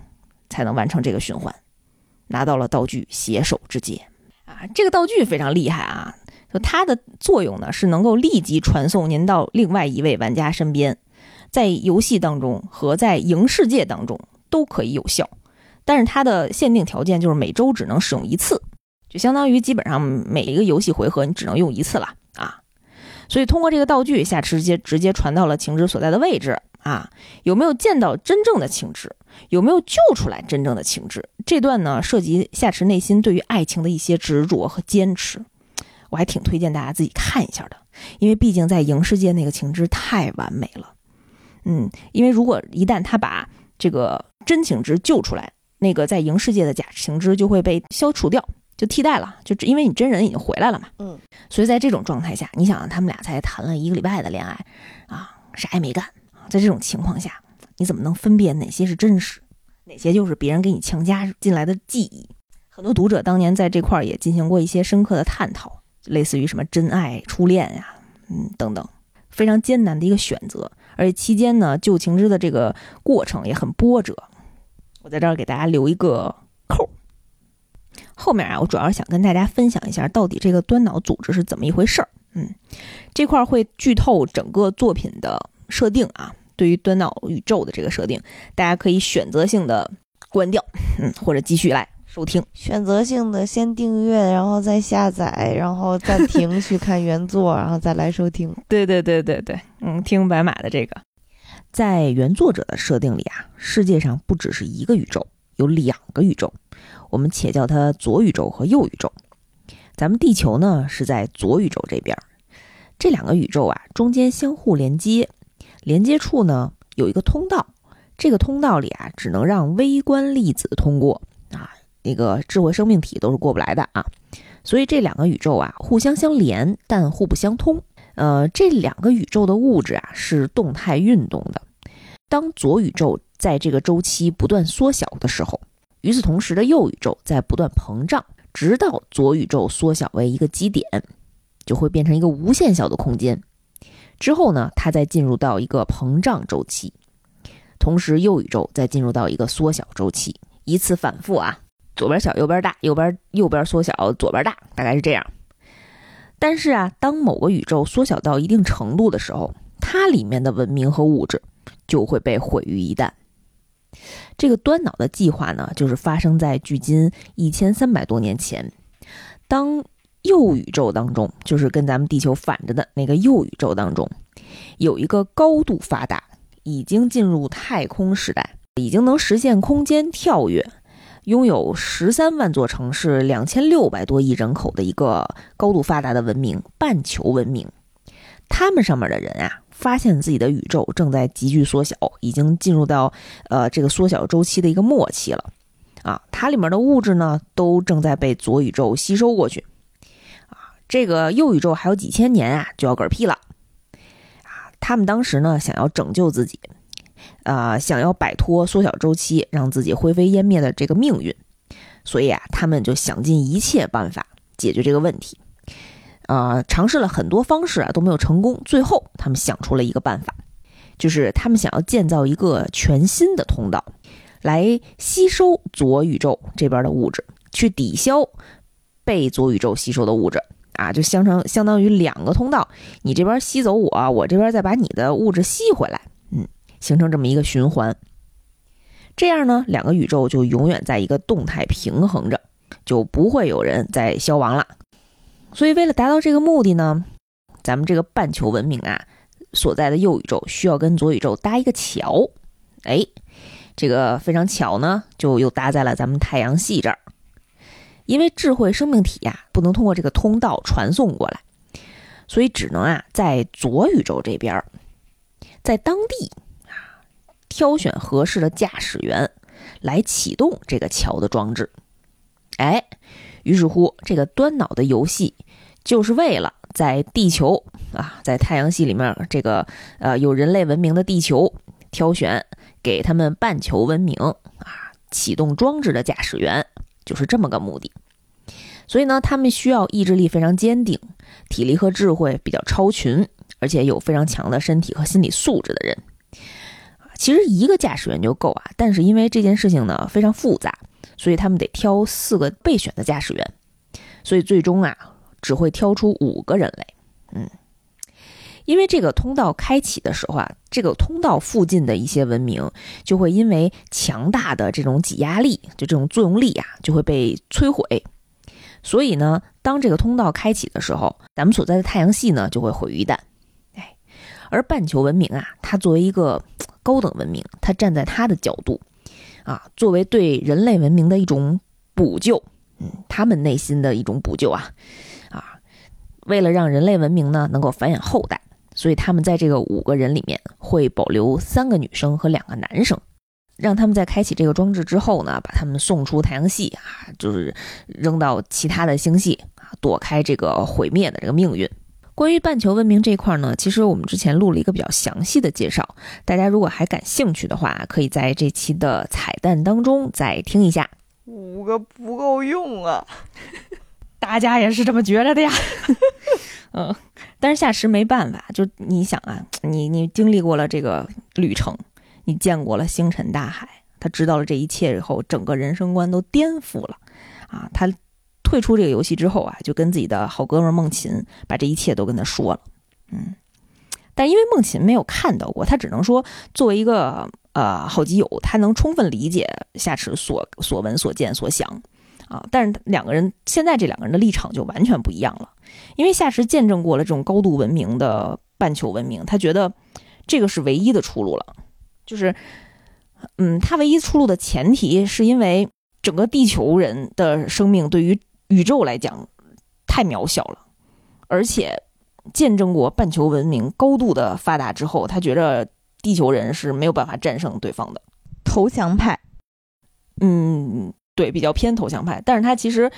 Speaker 3: 才能完成这个循环。拿到了道具，携手之戒啊，这个道具非常厉害啊，就它的作用呢是能够立即传送您到另外一位玩家身边，在游戏当中和在赢世界当中都可以有效，但是它的限定条件就是每周只能使用一次。就相当于基本上每一个游戏回合你只能用一次了啊，所以通过这个道具，夏池直接直接传到了晴之所在的位置啊。有没有见到真正的晴之？有没有救出来真正的情志？这段呢涉及夏池内心对于爱情的一些执着和坚持，我还挺推荐大家自己看一下的，因为毕竟在影世界那个情之太完美了。嗯，因为如果一旦他把这个真情之救出来，那个在影世界的假情之就会被消除掉。就替代了，就因为你真人已经回来了嘛，
Speaker 4: 嗯，
Speaker 3: 所以在这种状态下，你想他们俩才谈了一个礼拜的恋爱，啊，啥也没干，在这种情况下，你怎么能分辨哪些是真实，哪些就是别人给你强加进来的记忆？很多读者当年在这块儿也进行过一些深刻的探讨，类似于什么真爱、初恋呀，嗯等等，非常艰难的一个选择，而且期间呢，旧情之的这个过程也很波折。我在这儿给大家留一个扣。后面啊，我主要是想跟大家分享一下，到底这个端脑组织是怎么一回事儿。嗯，这块儿会剧透整个作品的设定啊。对于端脑宇宙的这个设定，大家可以选择性的关掉，嗯，或者继续来收听。
Speaker 4: 选择性的先订阅，然后再下载，然后暂停去 [laughs] 看原作，然后再来收听。
Speaker 3: 对对对对对，嗯，听白马的这个，在原作者的设定里啊，世界上不只是一个宇宙，有两个宇宙。我们且叫它左宇宙和右宇宙。咱们地球呢是在左宇宙这边，这两个宇宙啊中间相互连接，连接处呢有一个通道，这个通道里啊只能让微观粒子通过啊，那个智慧生命体都是过不来的啊。所以这两个宇宙啊互相相连，但互不相通。呃，这两个宇宙的物质啊是动态运动的。当左宇宙在这个周期不断缩小的时候。与此同时的右宇宙在不断膨胀，直到左宇宙缩小为一个基点，就会变成一个无限小的空间。之后呢，它再进入到一个膨胀周期，同时右宇宙再进入到一个缩小周期，以此反复啊，左边小右边大，右边右边缩小左边大，大概是这样。但是啊，当某个宇宙缩小到一定程度的时候，它里面的文明和物质就会被毁于一旦。这个端脑的计划呢，就是发生在距今一千三百多年前，当右宇宙当中，就是跟咱们地球反着的那个右宇宙当中，有一个高度发达，已经进入太空时代，已经能实现空间跳跃，拥有十三万座城市、两千六百多亿人口的一个高度发达的文明——半球文明。他们上面的人啊。发现自己的宇宙正在急剧缩小，已经进入到呃这个缩小周期的一个末期了，啊，它里面的物质呢都正在被左宇宙吸收过去，这个右宇宙还有几千年啊就要嗝屁了，啊，他们当时呢想要拯救自己，啊，想要摆脱缩小周期，让自己灰飞烟灭的这个命运，所以啊，他们就想尽一切办法解决这个问题。呃，尝试了很多方式啊，都没有成功。最后，他们想出了一个办法，就是他们想要建造一个全新的通道，来吸收左宇宙这边的物质，去抵消被左宇宙吸收的物质啊，就相成相当于两个通道，你这边吸走我，我这边再把你的物质吸回来，嗯，形成这么一个循环。这样呢，两个宇宙就永远在一个动态平衡着，就不会有人再消亡了。所以，为了达到这个目的呢，咱们这个半球文明啊所在的右宇宙需要跟左宇宙搭一个桥。哎，这个非常巧呢，就又搭在了咱们太阳系这儿。因为智慧生命体呀不能通过这个通道传送过来，所以只能啊在左宇宙这边，在当地啊挑选合适的驾驶员来启动这个桥的装置。哎，于是乎，这个端脑的游戏。就是为了在地球啊，在太阳系里面这个呃有人类文明的地球挑选给他们半球文明啊启动装置的驾驶员，就是这么个目的。所以呢，他们需要意志力非常坚定，体力和智慧比较超群，而且有非常强的身体和心理素质的人。其实一个驾驶员就够啊，但是因为这件事情呢非常复杂，所以他们得挑四个备选的驾驶员。所以最终啊。只会挑出五个人来，因为这个通道开启的时候啊，这个通道附近的一些文明就会因为强大的这种挤压力，就这种作用力啊，就会被摧毁。所以呢，当这个通道开启的时候，咱们所在的太阳系呢就会毁于一旦。哎，而半球文明啊，它作为一个高等文明，它站在它的角度啊，作为对人类文明的一种补救，嗯，他们内心的一种补救啊啊。为了让人类文明呢能够繁衍后代，所以他们在这个五个人里面会保留三个女生和两个男生，让他们在开启这个装置之后呢，把他们送出太阳系啊，就是扔到其他的星系啊，躲开这个毁灭的这个命运。关于半球文明这块呢，其实我们之前录了一个比较详细的介绍，大家如果还感兴趣的话，可以在这期的彩蛋当中再听一下。
Speaker 4: 五个不够用啊。[laughs]
Speaker 3: 大家也是这么觉着的呀，[laughs] [laughs] 嗯，但是夏池没办法，就你想啊，[tsk] 你你经历过了这个旅程，你见过了星辰大海，他知道了这一切以后，整个人生观都颠覆了，啊，他退出这个游戏之后啊，就跟自己的好哥们孟琴把这一切都跟他说了，嗯，但因为孟琴没有看到过，他只能说作为一个呃好基友，他能充分理解夏池所所闻所见所想。啊！但是两个人现在这两个人的立场就完全不一样了，因为夏池见证过了这种高度文明的半球文明，他觉得这个是唯一的出路了。就是，嗯，他唯一出路的前提是因为整个地球人的生命对于宇宙来讲太渺小了，而且见证过半球文明高度的发达之后，他觉得地球人是没有办法战胜对方的
Speaker 4: 投降派。
Speaker 3: 嗯。对，比较偏投降派，但是他其实，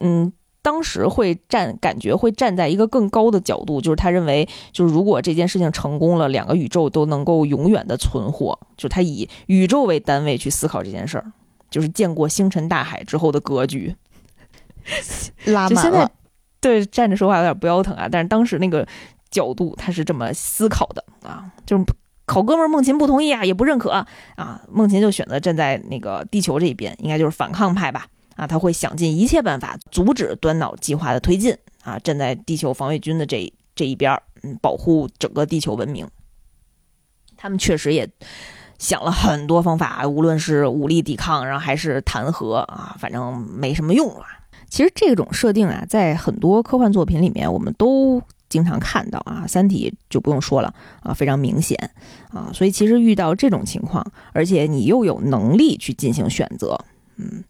Speaker 3: 嗯，当时会站，感觉会站在一个更高的角度，就是他认为，就是如果这件事情成功了，两个宇宙都能够永远的存活，就是他以宇宙为单位去思考这件事儿，就是见过星辰大海之后的格局，
Speaker 4: 拉满了。
Speaker 3: 对，站着说话有点不腰疼啊，但是当时那个角度他是这么思考的啊，就是。好哥们孟琴不同意啊，也不认可啊。孟琴就选择站在那个地球这一边，应该就是反抗派吧？啊，他会想尽一切办法阻止端脑计划的推进啊，站在地球防卫军的这这一边，嗯，保护整个地球文明。他们确实也想了很多方法，无论是武力抵抗，然后还是弹劾啊，反正没什么用啊。其实这种设定啊，在很多科幻作品里面，我们都经常看到啊，《三体》就不用说了啊，非常明显啊。所以其实遇到这种情况，而且你又有能力去进行选择，嗯，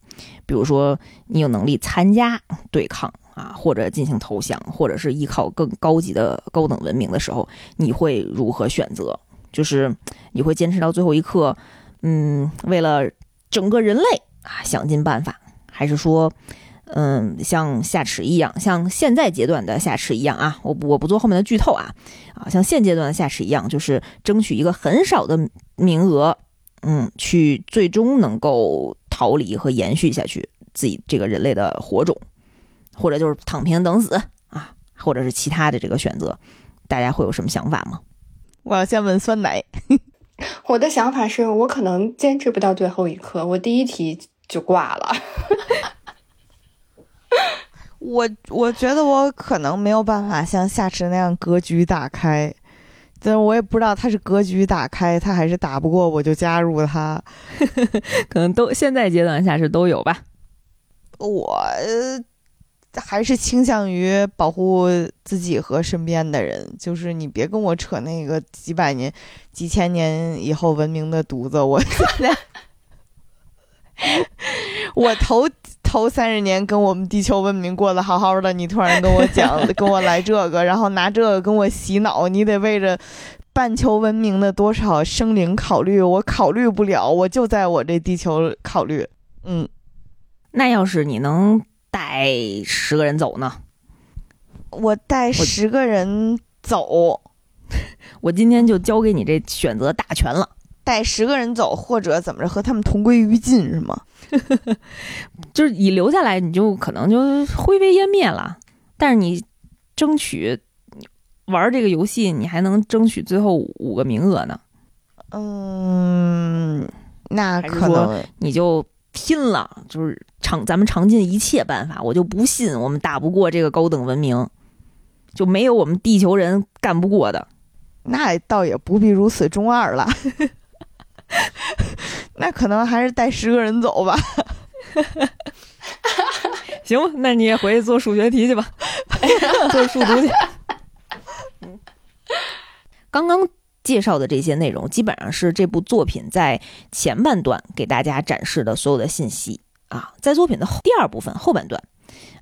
Speaker 3: 比如说你有能力参加对抗啊，或者进行投降，或者是依靠更高级的高等文明的时候，你会如何选择？就是你会坚持到最后一刻，嗯，为了整个人类啊，想尽办法，还是说？嗯，像夏池一样，像现在阶段的夏池一样啊，我我不做后面的剧透啊，啊，像现阶段的夏池一样，就是争取一个很少的名额，嗯，去最终能够逃离和延续下去自己这个人类的火种，或者就是躺平等死啊，或者是其他的这个选择，大家会有什么想法吗？
Speaker 4: 我要先问酸奶，[laughs]
Speaker 2: 我的想法是我可能坚持不到最后一刻，我第一题就挂了。[laughs]
Speaker 4: 我我觉得我可能没有办法像夏池那样格局打开，但是我也不知道他是格局打开，他还是打不过我就加入他，[laughs]
Speaker 3: 可能都现在阶段下是都有吧。
Speaker 4: 我还是倾向于保护自己和身边的人，就是你别跟我扯那个几百年、几千年以后文明的犊子，我。[laughs] 我头头三十年跟我们地球文明过得好好的，你突然跟我讲，跟我来这个，然后拿这个跟我洗脑，你得为着半球文明的多少生灵考虑，我考虑不了，我就在我这地球考虑。嗯，
Speaker 3: 那要是你能带十个人走呢？
Speaker 4: 我带十个人走，[laughs]
Speaker 3: 我今天就交给你这选择大权了。
Speaker 4: 带十个人走，或者怎么着和他们同归于尽是吗？[laughs]
Speaker 3: 就是你留下来，你就可能就灰飞烟灭了。但是你争取玩这个游戏，你还能争取最后五个名额呢。
Speaker 4: 嗯，那可能
Speaker 3: 你就拼了，就是尝咱们尝尽一切办法，我就不信我们打不过这个高等文明，就没有我们地球人干不过的。
Speaker 4: 那倒也不必如此中二了。[laughs] 那可能还是带十个人走吧。[laughs]
Speaker 3: 行吧，那你也回去做数学题去吧，[laughs] 做数独去。刚刚介绍的这些内容，基本上是这部作品在前半段给大家展示的所有的信息啊。在作品的第二部分后半段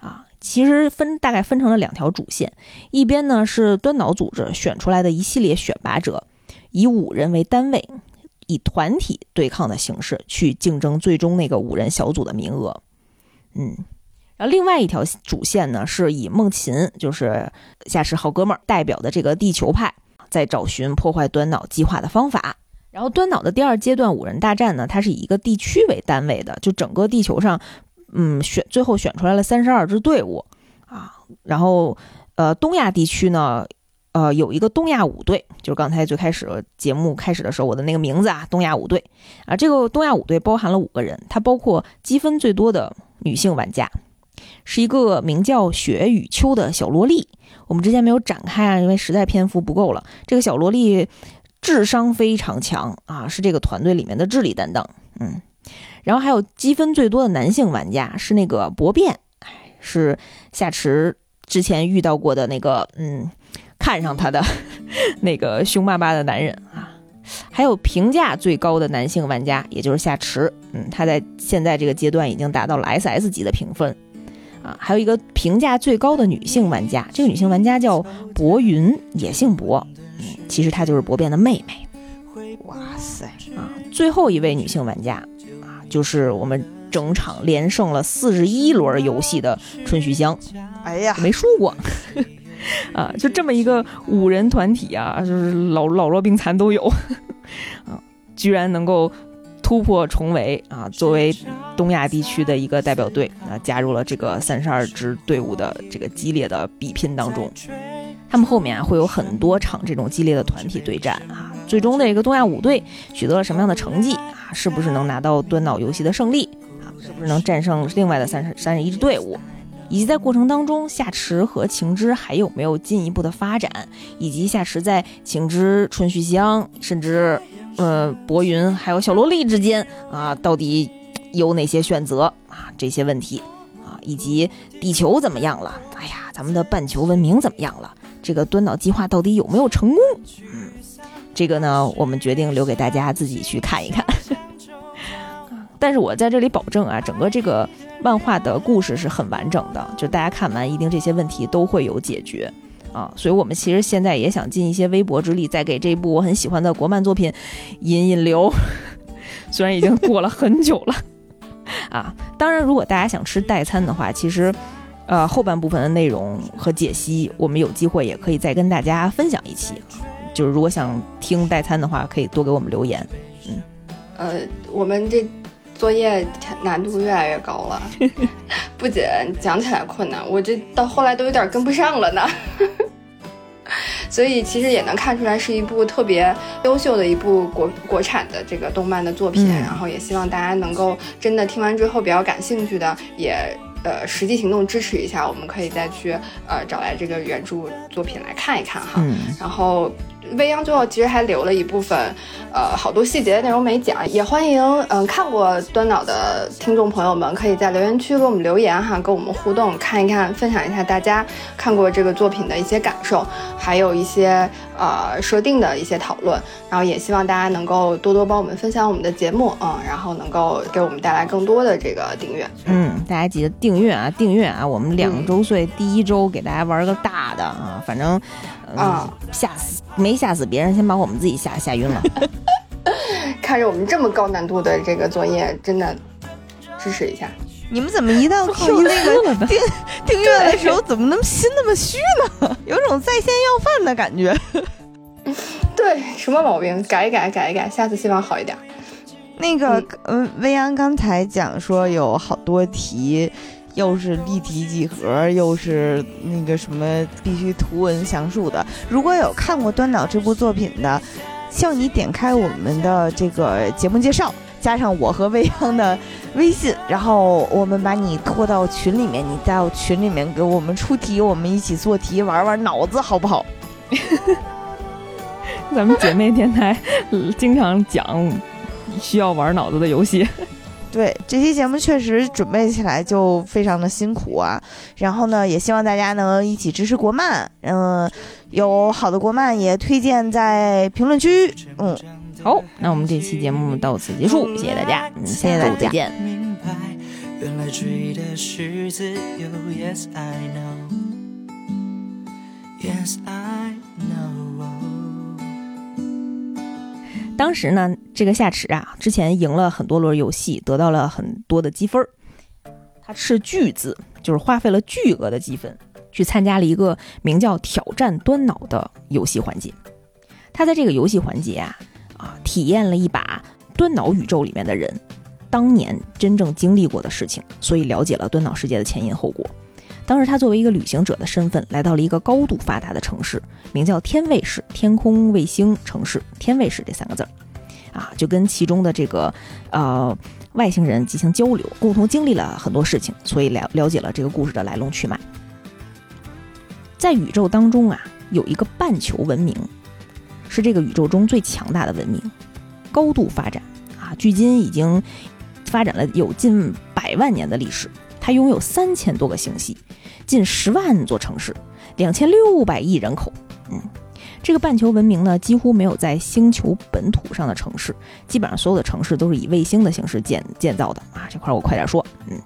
Speaker 3: 啊，其实分大概分成了两条主线，一边呢是端脑组织选出来的一系列选拔者，以五人为单位。以团体对抗的形式去竞争最终那个五人小组的名额，嗯，然后另外一条主线呢，是以梦琴就是夏池好哥们儿代表的这个地球派，在找寻破坏端脑计划的方法。然后端脑的第二阶段五人大战呢，它是以一个地区为单位的，就整个地球上，嗯，选最后选出来了三十二支队伍啊，然后呃，东亚地区呢。呃，有一个东亚五队，就是刚才最开始节目开始的时候，我的那个名字啊，东亚五队啊，这个东亚五队包含了五个人，它包括积分最多的女性玩家，是一个名叫雪与秋的小萝莉。我们之前没有展开啊，因为实在篇幅不够了。这个小萝莉智商非常强啊，是这个团队里面的智力担当。嗯，然后还有积分最多的男性玩家是那个博变，是夏池之前遇到过的那个，嗯。看上他的 [laughs] 那个凶巴巴的男人啊，还有评价最高的男性玩家，也就是夏池，嗯，他在现在这个阶段已经达到了 SS 级的评分啊。还有一个评价最高的女性玩家，这个女性玩家叫博云，也姓博，嗯，其实她就是博变的妹妹。
Speaker 4: 哇塞
Speaker 3: 啊！最后一位女性玩家啊，就是我们整场连胜了四十一轮游戏的春旭香。
Speaker 4: 哎呀，
Speaker 3: 没输过。[laughs] 啊，就这么一个五人团体啊，就是老老弱病残都有，[laughs] 啊，居然能够突破重围啊，作为东亚地区的一个代表队啊，加入了这个三十二支队伍的这个激烈的比拼当中。他们后面啊会有很多场这种激烈的团体对战啊，最终的一个东亚五队取得了什么样的成绩啊？是不是能拿到端脑游戏的胜利啊？是不是能战胜另外的三十三十一支队伍？以及在过程当中，夏池和晴之还有没有进一步的发展，以及夏池在晴之、春旭香，甚至呃博云还有小萝莉之间啊，到底有哪些选择啊？这些问题啊，以及地球怎么样了？哎呀，咱们的半球文明怎么样了？这个端岛计划到底有没有成功？嗯，这个呢，我们决定留给大家自己去看一看。[laughs] 但是我在这里保证啊，整个这个漫画的故事是很完整的，就大家看完一定这些问题都会有解决啊。所以我们其实现在也想尽一些微薄之力，再给这部我很喜欢的国漫作品引引流。[laughs] 虽然已经过了很久了啊，当然如果大家想吃代餐的话，其实呃后半部分的内容和解析，我们有机会也可以再跟大家分享一期。就是如果想听代餐的话，可以多给我们留言。嗯，
Speaker 2: 呃，我们这。作业难度越来越高了，[laughs] 不仅讲起来困难，我这到后来都有点跟不上了呢。[laughs] 所以其实也能看出来是一部特别优秀的一部国国产的这个动漫的作品，然后也希望大家能够真的听完之后比较感兴趣的，也呃实际行动支持一下，我们可以再去呃找来这个原著作品来看一看哈。然后。未央最后其实还留了一部分，呃，好多细节的内容没讲，也欢迎嗯看过端脑的听众朋友们可以在留言区给我们留言哈，跟我们互动，看一看，分享一下大家看过这个作品的一些感受，还有一些呃设定的一些讨论，然后也希望大家能够多多帮我们分享我们的节目，嗯，然后能够给我们带来更多的这个订阅，
Speaker 3: 嗯，大家记得订阅啊，订阅啊，我们两周岁第一周给大家玩个大的啊，反正。啊！吓死没吓死别人，先把我们自己吓吓晕了。[laughs]
Speaker 2: 看着我们这么高难度的这个作业，真的支持一下。
Speaker 4: 你们怎么一到听那个 [laughs] 订订阅的时候，怎么那么心那么虚呢？[laughs] 有种在线要饭的感觉。
Speaker 2: 对，什么毛病？改一改，改一改，下次希望好一点。
Speaker 4: 那个，嗯，薇安刚才讲说有好多题。又是立体几何，又是那个什么必须图文详述的。如果有看过《端脑》这部作品的，向你点开我们的这个节目介绍，加上我和未央的微信，然后我们把你拖到群里面，你到群里面给我们出题，我们一起做题，玩玩脑子，好不好？[laughs]
Speaker 3: 咱们姐妹电台经常讲需要玩脑子的游戏。
Speaker 4: 对这期节目确实准备起来就非常的辛苦啊，然后呢，也希望大家能一起支持国漫，嗯，有好的国漫也推荐在评论区，嗯，
Speaker 3: 好，那我们这期节目到此结束，谢谢大家，嗯，谢谢大家，再见。当时呢，这个夏池啊，之前赢了很多轮游戏，得到了很多的积分儿。他斥巨资，就是花费了巨额的积分，去参加了一个名叫“挑战端脑”的游戏环节。他在这个游戏环节啊，啊，体验了一把端脑宇宙里面的人当年真正经历过的事情，所以了解了端脑世界的前因后果。当时他作为一个旅行者的身份，来到了一个高度发达的城市，名叫天卫市，天空卫星城市，天卫市这三个字儿，啊，就跟其中的这个呃外星人进行交流，共同经历了很多事情，所以了了解了这个故事的来龙去脉。在宇宙当中啊，有一个半球文明，是这个宇宙中最强大的文明，高度发展啊，距今已经发展了有近百万年的历史。它拥有三千多个星系，近十万座城市，两千六百亿人口。嗯，这个半球文明呢，几乎没有在星球本土上的城市，基本上所有的城市都是以卫星的形式建建造的啊。这块我快点说，嗯，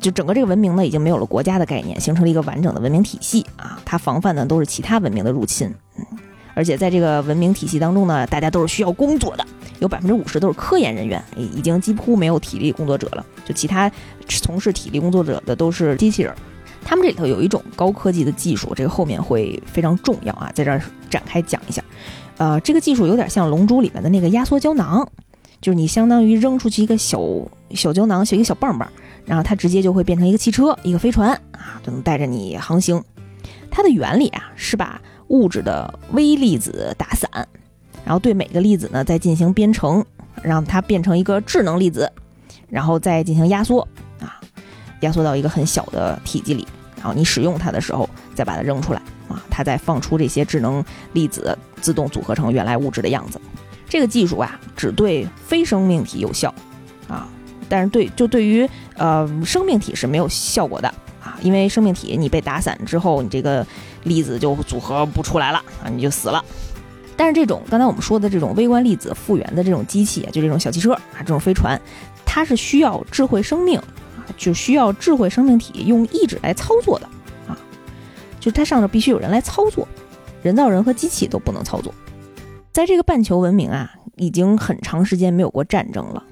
Speaker 3: 就整个这个文明呢，已经没有了国家的概念，形成了一个完整的文明体系啊。它防范的都是其他文明的入侵，嗯，而且在这个文明体系当中呢，大家都是需要工作的。有百分之五十都是科研人员，已经几乎没有体力工作者了。就其他从事体力工作者的都是机器人。他们这里头有一种高科技的技术，这个后面会非常重要啊，在这儿展开讲一下。呃，这个技术有点像《龙珠》里面的那个压缩胶囊，就是你相当于扔出去一个小小胶囊，小一个小棒棒，然后它直接就会变成一个汽车、一个飞船啊，就能带着你航行。它的原理啊，是把物质的微粒子打散。然后对每个粒子呢再进行编程，让它变成一个智能粒子，然后再进行压缩啊，压缩到一个很小的体积里，然后你使用它的时候再把它扔出来啊，它再放出这些智能粒子，自动组合成原来物质的样子。这个技术啊，只对非生命体有效啊，但是对就对于呃生命体是没有效果的啊，因为生命体你被打散之后，你这个粒子就组合不出来了啊，你就死了。但是这种刚才我们说的这种微观粒子复原的这种机器，就这种小汽车啊，这种飞船，它是需要智慧生命啊，就需要智慧生命体用意志来操作的啊，就是它上头必须有人来操作，人造人和机器都不能操作。在这个半球文明啊，已经很长时间没有过战争了，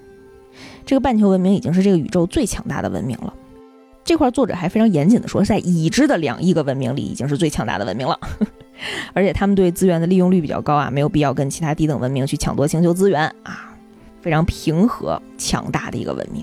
Speaker 3: 这个半球文明已经是这个宇宙最强大的文明了。这块作者还非常严谨的说，在已知的两亿个文明里，已经是最强大的文明了。[laughs] 而且他们对资源的利用率比较高啊，没有必要跟其他低等文明去抢夺星球资源啊，非常平和强大的一个文明。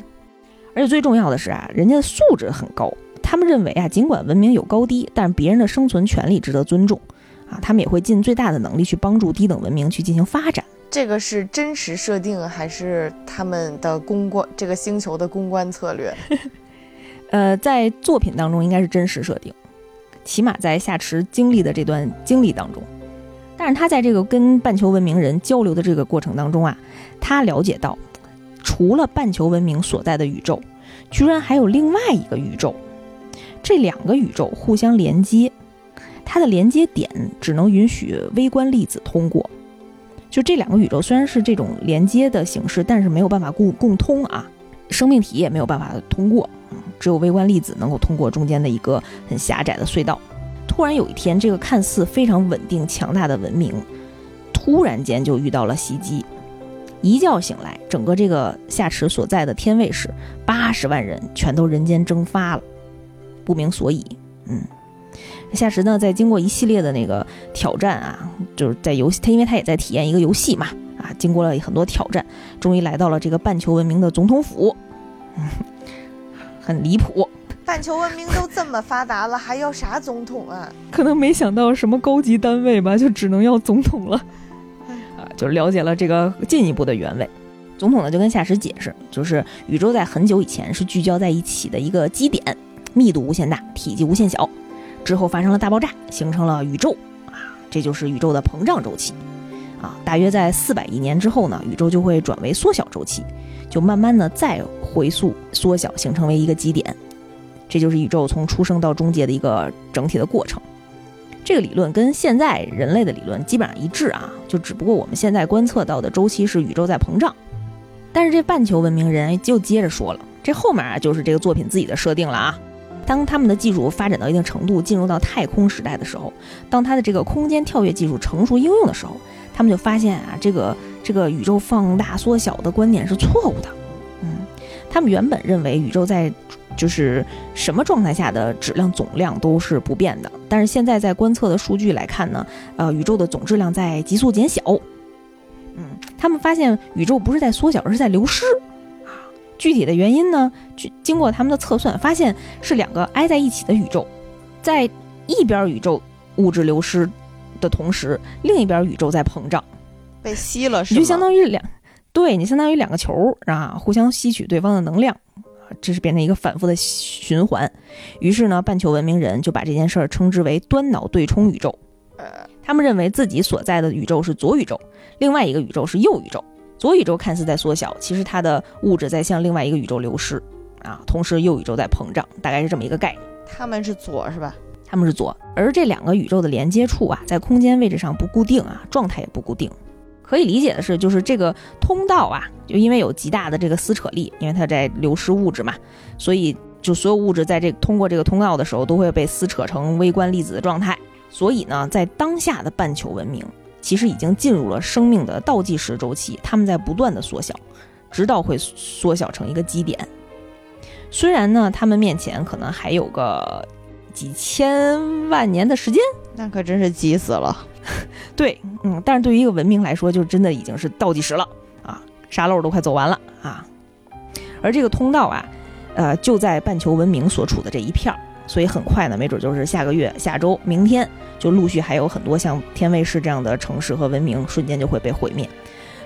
Speaker 3: 而且最重要的是啊，人家的素质很高。他们认为啊，尽管文明有高低，但是别人的生存权利值得尊重啊。他们也会尽最大的能力去帮助低等文明去进行发展。
Speaker 5: 这个是真实设定还是他们的公关？这个星球的公关策略？
Speaker 3: 呃，在作品当中应该是真实设定。起码在夏池经历的这段经历当中，但是他在这个跟半球文明人交流的这个过程当中啊，他了解到，除了半球文明所在的宇宙，居然还有另外一个宇宙，这两个宇宙互相连接，它的连接点只能允许微观粒子通过。就这两个宇宙虽然是这种连接的形式，但是没有办法共共通啊，生命体也没有办法通过。只有微观粒子能够通过中间的一个很狭窄的隧道。突然有一天，这个看似非常稳定强大的文明，突然间就遇到了袭击。一觉醒来，整个这个夏池所在的天卫市八十万人全都人间蒸发了，不明所以。嗯，夏池呢，在经过一系列的那个挑战啊，就是在游戏，他因为他也在体验一个游戏嘛，啊，经过了很多挑战，终于来到了这个半球文明的总统府。很离谱，
Speaker 5: 半球文明都这么发达了，还要啥总统啊？
Speaker 3: 可能没想到什么高级单位吧，就只能要总统了。啊，就了解了这个进一步的原委。总统呢就跟夏池解释，就是宇宙在很久以前是聚焦在一起的一个基点，密度无限大，体积无限小，之后发生了大爆炸，形成了宇宙啊，这就是宇宙的膨胀周期。啊，大约在四百亿年之后呢，宇宙就会转为缩小周期。就慢慢的再回溯缩小，形成为一个极点，这就是宇宙从出生到终结的一个整体的过程。这个理论跟现在人类的理论基本上一致啊，就只不过我们现在观测到的周期是宇宙在膨胀。但是这半球文明人就接着说了，这后面啊就是这个作品自己的设定了啊。当他们的技术发展到一定程度，进入到太空时代的时候，当他的这个空间跳跃技术成熟应用的时候，他们就发现啊这个。这个宇宙放大缩小的观点是错误的，嗯，他们原本认为宇宙在就是什么状态下的质量总量都是不变的，但是现在在观测的数据来看呢，呃，宇宙的总质量在急速减小，嗯，他们发现宇宙不是在缩小，而是在流失啊。具体的原因呢，经过他们的测算，发现是两个挨在一起的宇宙，在一边宇宙物质流失的同时，另一边宇宙在膨胀。
Speaker 5: 被吸了，是
Speaker 3: 你就相当于两，对你相当于两个球啊，互相吸取对方的能量，这是变成一个反复的循环。于是呢，半球文明人就把这件事儿称之为端脑对冲宇宙。呃他们认为自己所在的宇宙是左宇宙，另外一个宇宙是右宇宙。左宇宙看似在缩小，其实它的物质在向另外一个宇宙流失啊，同时右宇宙在膨胀，大概是这么一个概念。
Speaker 5: 他们是左是吧？
Speaker 3: 他们是左，而这两个宇宙的连接处啊，在空间位置上不固定啊，状态也不固定。可以理解的是，就是这个通道啊，就因为有极大的这个撕扯力，因为它在流失物质嘛，所以就所有物质在这通过这个通道的时候，都会被撕扯成微观粒子的状态。所以呢，在当下的半球文明，其实已经进入了生命的倒计时周期，他们在不断的缩小，直到会缩小成一个基点。虽然呢，他们面前可能还有个几千万年的时间，
Speaker 5: 那可真是急死了。[laughs]
Speaker 3: 对，嗯，但是对于一个文明来说，就真的已经是倒计时了啊，沙漏都快走完了啊。而这个通道啊，呃，就在半球文明所处的这一片儿，所以很快呢，没准就是下个月、下周、明天，就陆续还有很多像天卫市这样的城市和文明瞬间就会被毁灭。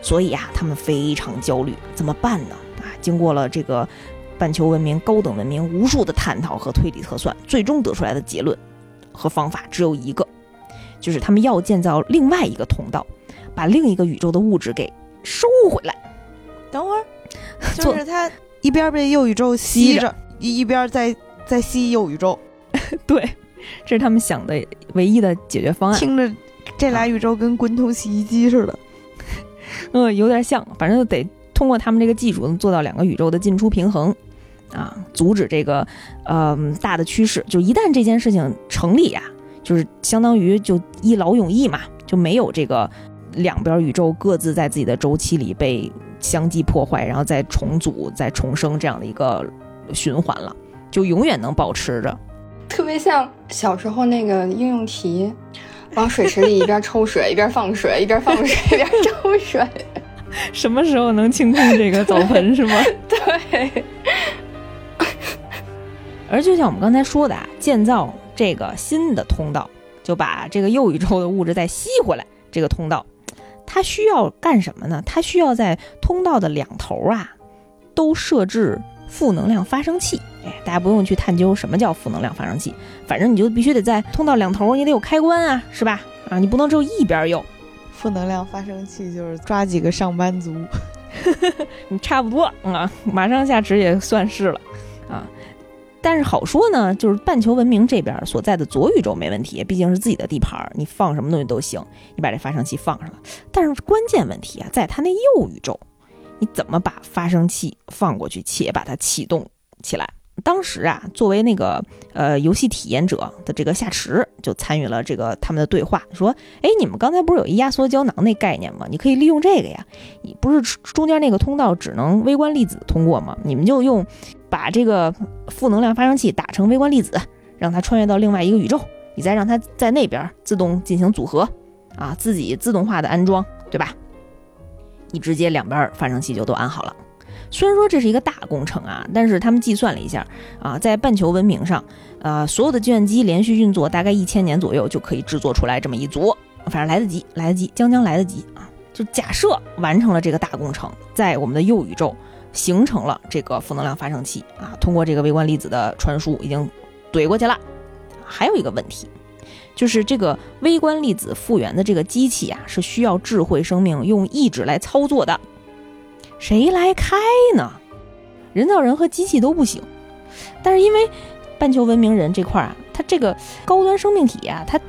Speaker 3: 所以啊，他们非常焦虑，怎么办呢？啊，经过了这个半球文明高等文明无数的探讨和推理测算，最终得出来的结论和方法只有一个。就是他们要建造另外一个通道，把另一个宇宙的物质给收回来。
Speaker 4: 等会儿，[laughs] 就是他一边被右宇宙吸着，一一边在在吸右宇宙，[laughs]
Speaker 3: 对，这是他们想的唯一的解决方案。
Speaker 4: 听着这俩宇宙跟滚筒洗衣机似的。
Speaker 3: 嗯，有点像，反正得通过他们这个技术做到两个宇宙的进出平衡，啊，阻止这个呃大的趋势。就一旦这件事情成立呀、就是相当于就一劳永逸嘛，就没有这个两边宇宙各自在自己的周期里被相继破坏，然后再重组、再重生这样的一个循环了，就永远能保持着。[laughs]
Speaker 2: 特别像小时候那个应用题，往水池里一边抽水一边放水，一边放水一边抽水。[laughs]
Speaker 3: 什么时候能清空这个澡盆是吗？[laughs]
Speaker 2: 对，
Speaker 3: 而就像我们刚才说的啊，建造这个新的通道，就把这个右宇宙的物质再吸回来。这个通道，它需要干什么呢？它需要在通道的两头啊，都设置负能量发生器。哎，大家不用去探究什么叫负能量发生器，反正你就必须得在通道两头，你得有开关啊，是吧？啊，你不能只有一边有，
Speaker 4: 负能量发生器就是抓几个上班族，[laughs]
Speaker 3: 你差不多啊，马上下池也算是了啊。但是好说呢，就是半球文明这边所在的左宇宙没问题，毕竟是自己的地盘，你放什么东西都行，你把这发生器放上了。但是关键问题啊，在它那右宇宙，你怎么把发生器放过去，且把它启动起来？当时啊，作为那个呃游戏体验者的这个夏池就参与了这个他们的对话，说：“哎，你们刚才不是有一压缩胶囊那概念吗？你可以利用这个呀。你不是中间那个通道只能微观粒子通过吗？你们就用把这个负能量发生器打成微观粒子，让它穿越到另外一个宇宙，你再让它在那边自动进行组合，啊，自己自动化的安装，对吧？你直接两边发生器就都安好了。”虽然说这是一个大工程啊，但是他们计算了一下啊，在半球文明上，呃，所有的计算机连续运作大概一千年左右就可以制作出来这么一组，反正来得及，来得及，将将来得及啊！就假设完成了这个大工程，在我们的右宇宙形成了这个负能量发生器啊，通过这个微观粒子的传输已经怼过去了。还有一个问题，就是这个微观粒子复原的这个机器啊，是需要智慧生命用意志来操作的。谁来开呢？人造人和机器都不行，但是因为半球文明人这块啊，他这个高端生命体啊，他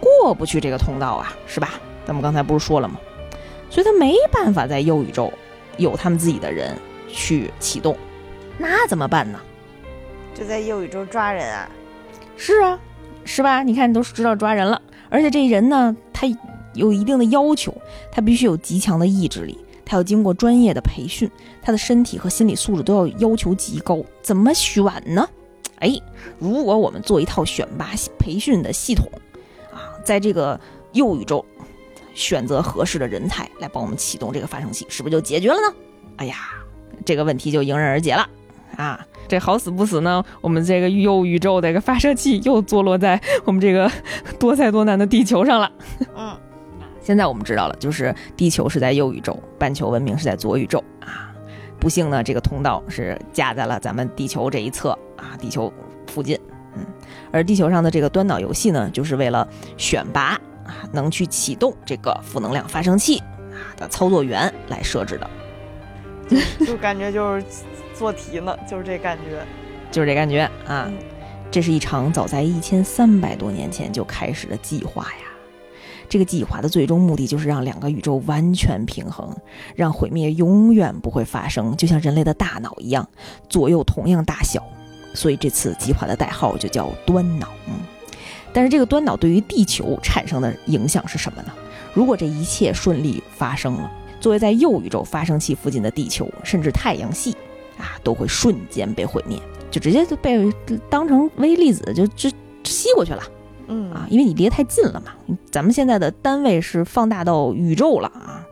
Speaker 3: 过不去这个通道啊，是吧？咱们刚才不是说了吗？所以他没办法在右宇宙有他们自己的人去启动，那怎么办呢？
Speaker 4: 就在右宇宙抓人啊！
Speaker 3: 是啊，是吧？你看都知道抓人了，而且这人呢，他有一定的要求，他必须有极强的意志力。他要经过专业的培训，他的身体和心理素质都要要求极高。怎么选呢？哎，如果我们做一套选拔培训的系统，啊，在这个右宇宙选择合适的人才来帮我们启动这个发生器，是不是就解决了呢？哎呀，这个问题就迎刃而解了啊！这好死不死呢，我们这个右宇宙的一个发射器又坐落在我们这个多灾多难的地球上了。
Speaker 4: 嗯。[laughs]
Speaker 3: 现在我们知道了，就是地球是在右宇宙，半球文明是在左宇宙啊。不幸呢，这个通道是架在了咱们地球这一侧啊，地球附近。嗯，而地球上的这个端岛游戏呢，就是为了选拔啊能去启动这个负能量发生器啊的操作员来设置的，[laughs]
Speaker 4: 就感觉就是做题呢，就是这感觉，
Speaker 3: 就是这感觉啊。这是一场早在一千三百多年前就开始的计划呀。这个计划的最终目的就是让两个宇宙完全平衡，让毁灭永远不会发生，就像人类的大脑一样，左右同样大小。所以这次计划的代号就叫端脑。嗯，但是这个端脑对于地球产生的影响是什么呢？如果这一切顺利发生了，作为在右宇宙发生器附近的地球，甚至太阳系啊，都会瞬间被毁灭，就直接就被当成微粒子就就吸过去了。
Speaker 4: 嗯
Speaker 3: 啊，因为你离得太近了嘛。咱们现在的单位是放大到宇宙了啊，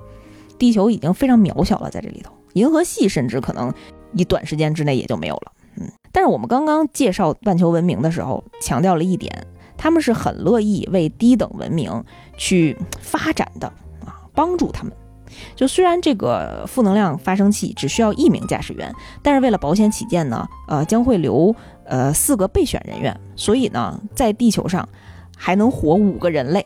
Speaker 3: 地球已经非常渺小了，在这里头，银河系甚至可能一短时间之内也就没有了。嗯，但是我们刚刚介绍半球文明的时候，强调了一点，他们是很乐意为低等文明去发展的啊，帮助他们。就虽然这个负能量发生器只需要一名驾驶员，但是为了保险起见呢，呃，将会留呃四个备选人员，所以呢，在地球上还能活五个人类。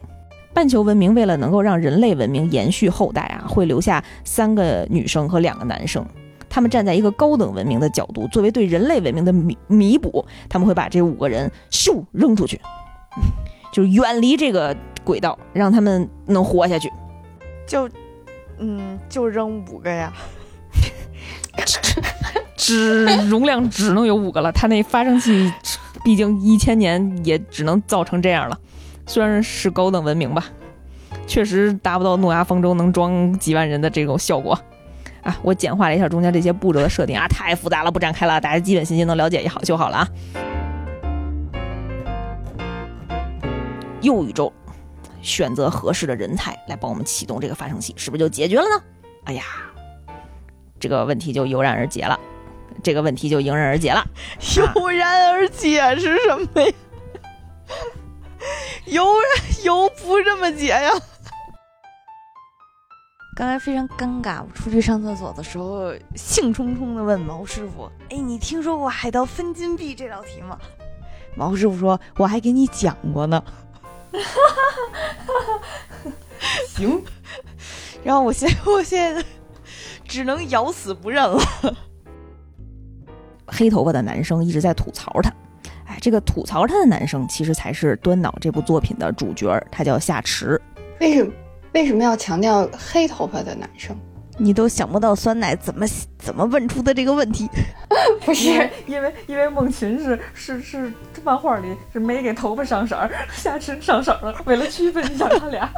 Speaker 3: 半球文明为了能够让人类文明延续后代啊，会留下三个女生和两个男生。他们站在一个高等文明的角度，作为对人类文明的弥弥补，他们会把这五个人咻扔出去，[laughs] 就是远离这个轨道，让他们能活下去。
Speaker 5: 就，嗯，就扔五个呀。[laughs] [laughs]
Speaker 3: 只容量只能有五个了，它那发生器毕竟一千年也只能造成这样了。虽然是高等文明吧，确实达不到诺亚方舟能装几万人的这种效果啊。我简化了一下中间这些步骤的设定啊，太复杂了，不展开了，大家基本信息能了解也好就好了啊。右宇宙选择合适的人才来帮我们启动这个发生器，是不是就解决了呢？哎呀，这个问题就油然而解了。这个问题就迎刃而解了。
Speaker 4: 油然而解是什么呀？[laughs] 油然油不这么解呀？刚才非常尴尬，我出去上厕所的时候，兴冲冲的问毛师傅：“哎，你听说过海盗分金币这道题吗？”毛师傅说：“我还给你讲过呢。” [laughs]
Speaker 3: 行。
Speaker 4: 然后我现 [laughs] 我现在只能咬死不认了。[laughs]
Speaker 3: 黑头发的男生一直在吐槽他，哎，这个吐槽他的男生其实才是端脑这部作品的主角，他叫夏池。
Speaker 2: 为什么为什么要强调黑头发的男生？
Speaker 4: 你都想不到酸奶怎么怎么问出的这个问题？[laughs]
Speaker 2: 不是
Speaker 3: 因为因为梦琴是是是漫画里是没给头发上色儿，夏池上色了，为了区分一下他俩。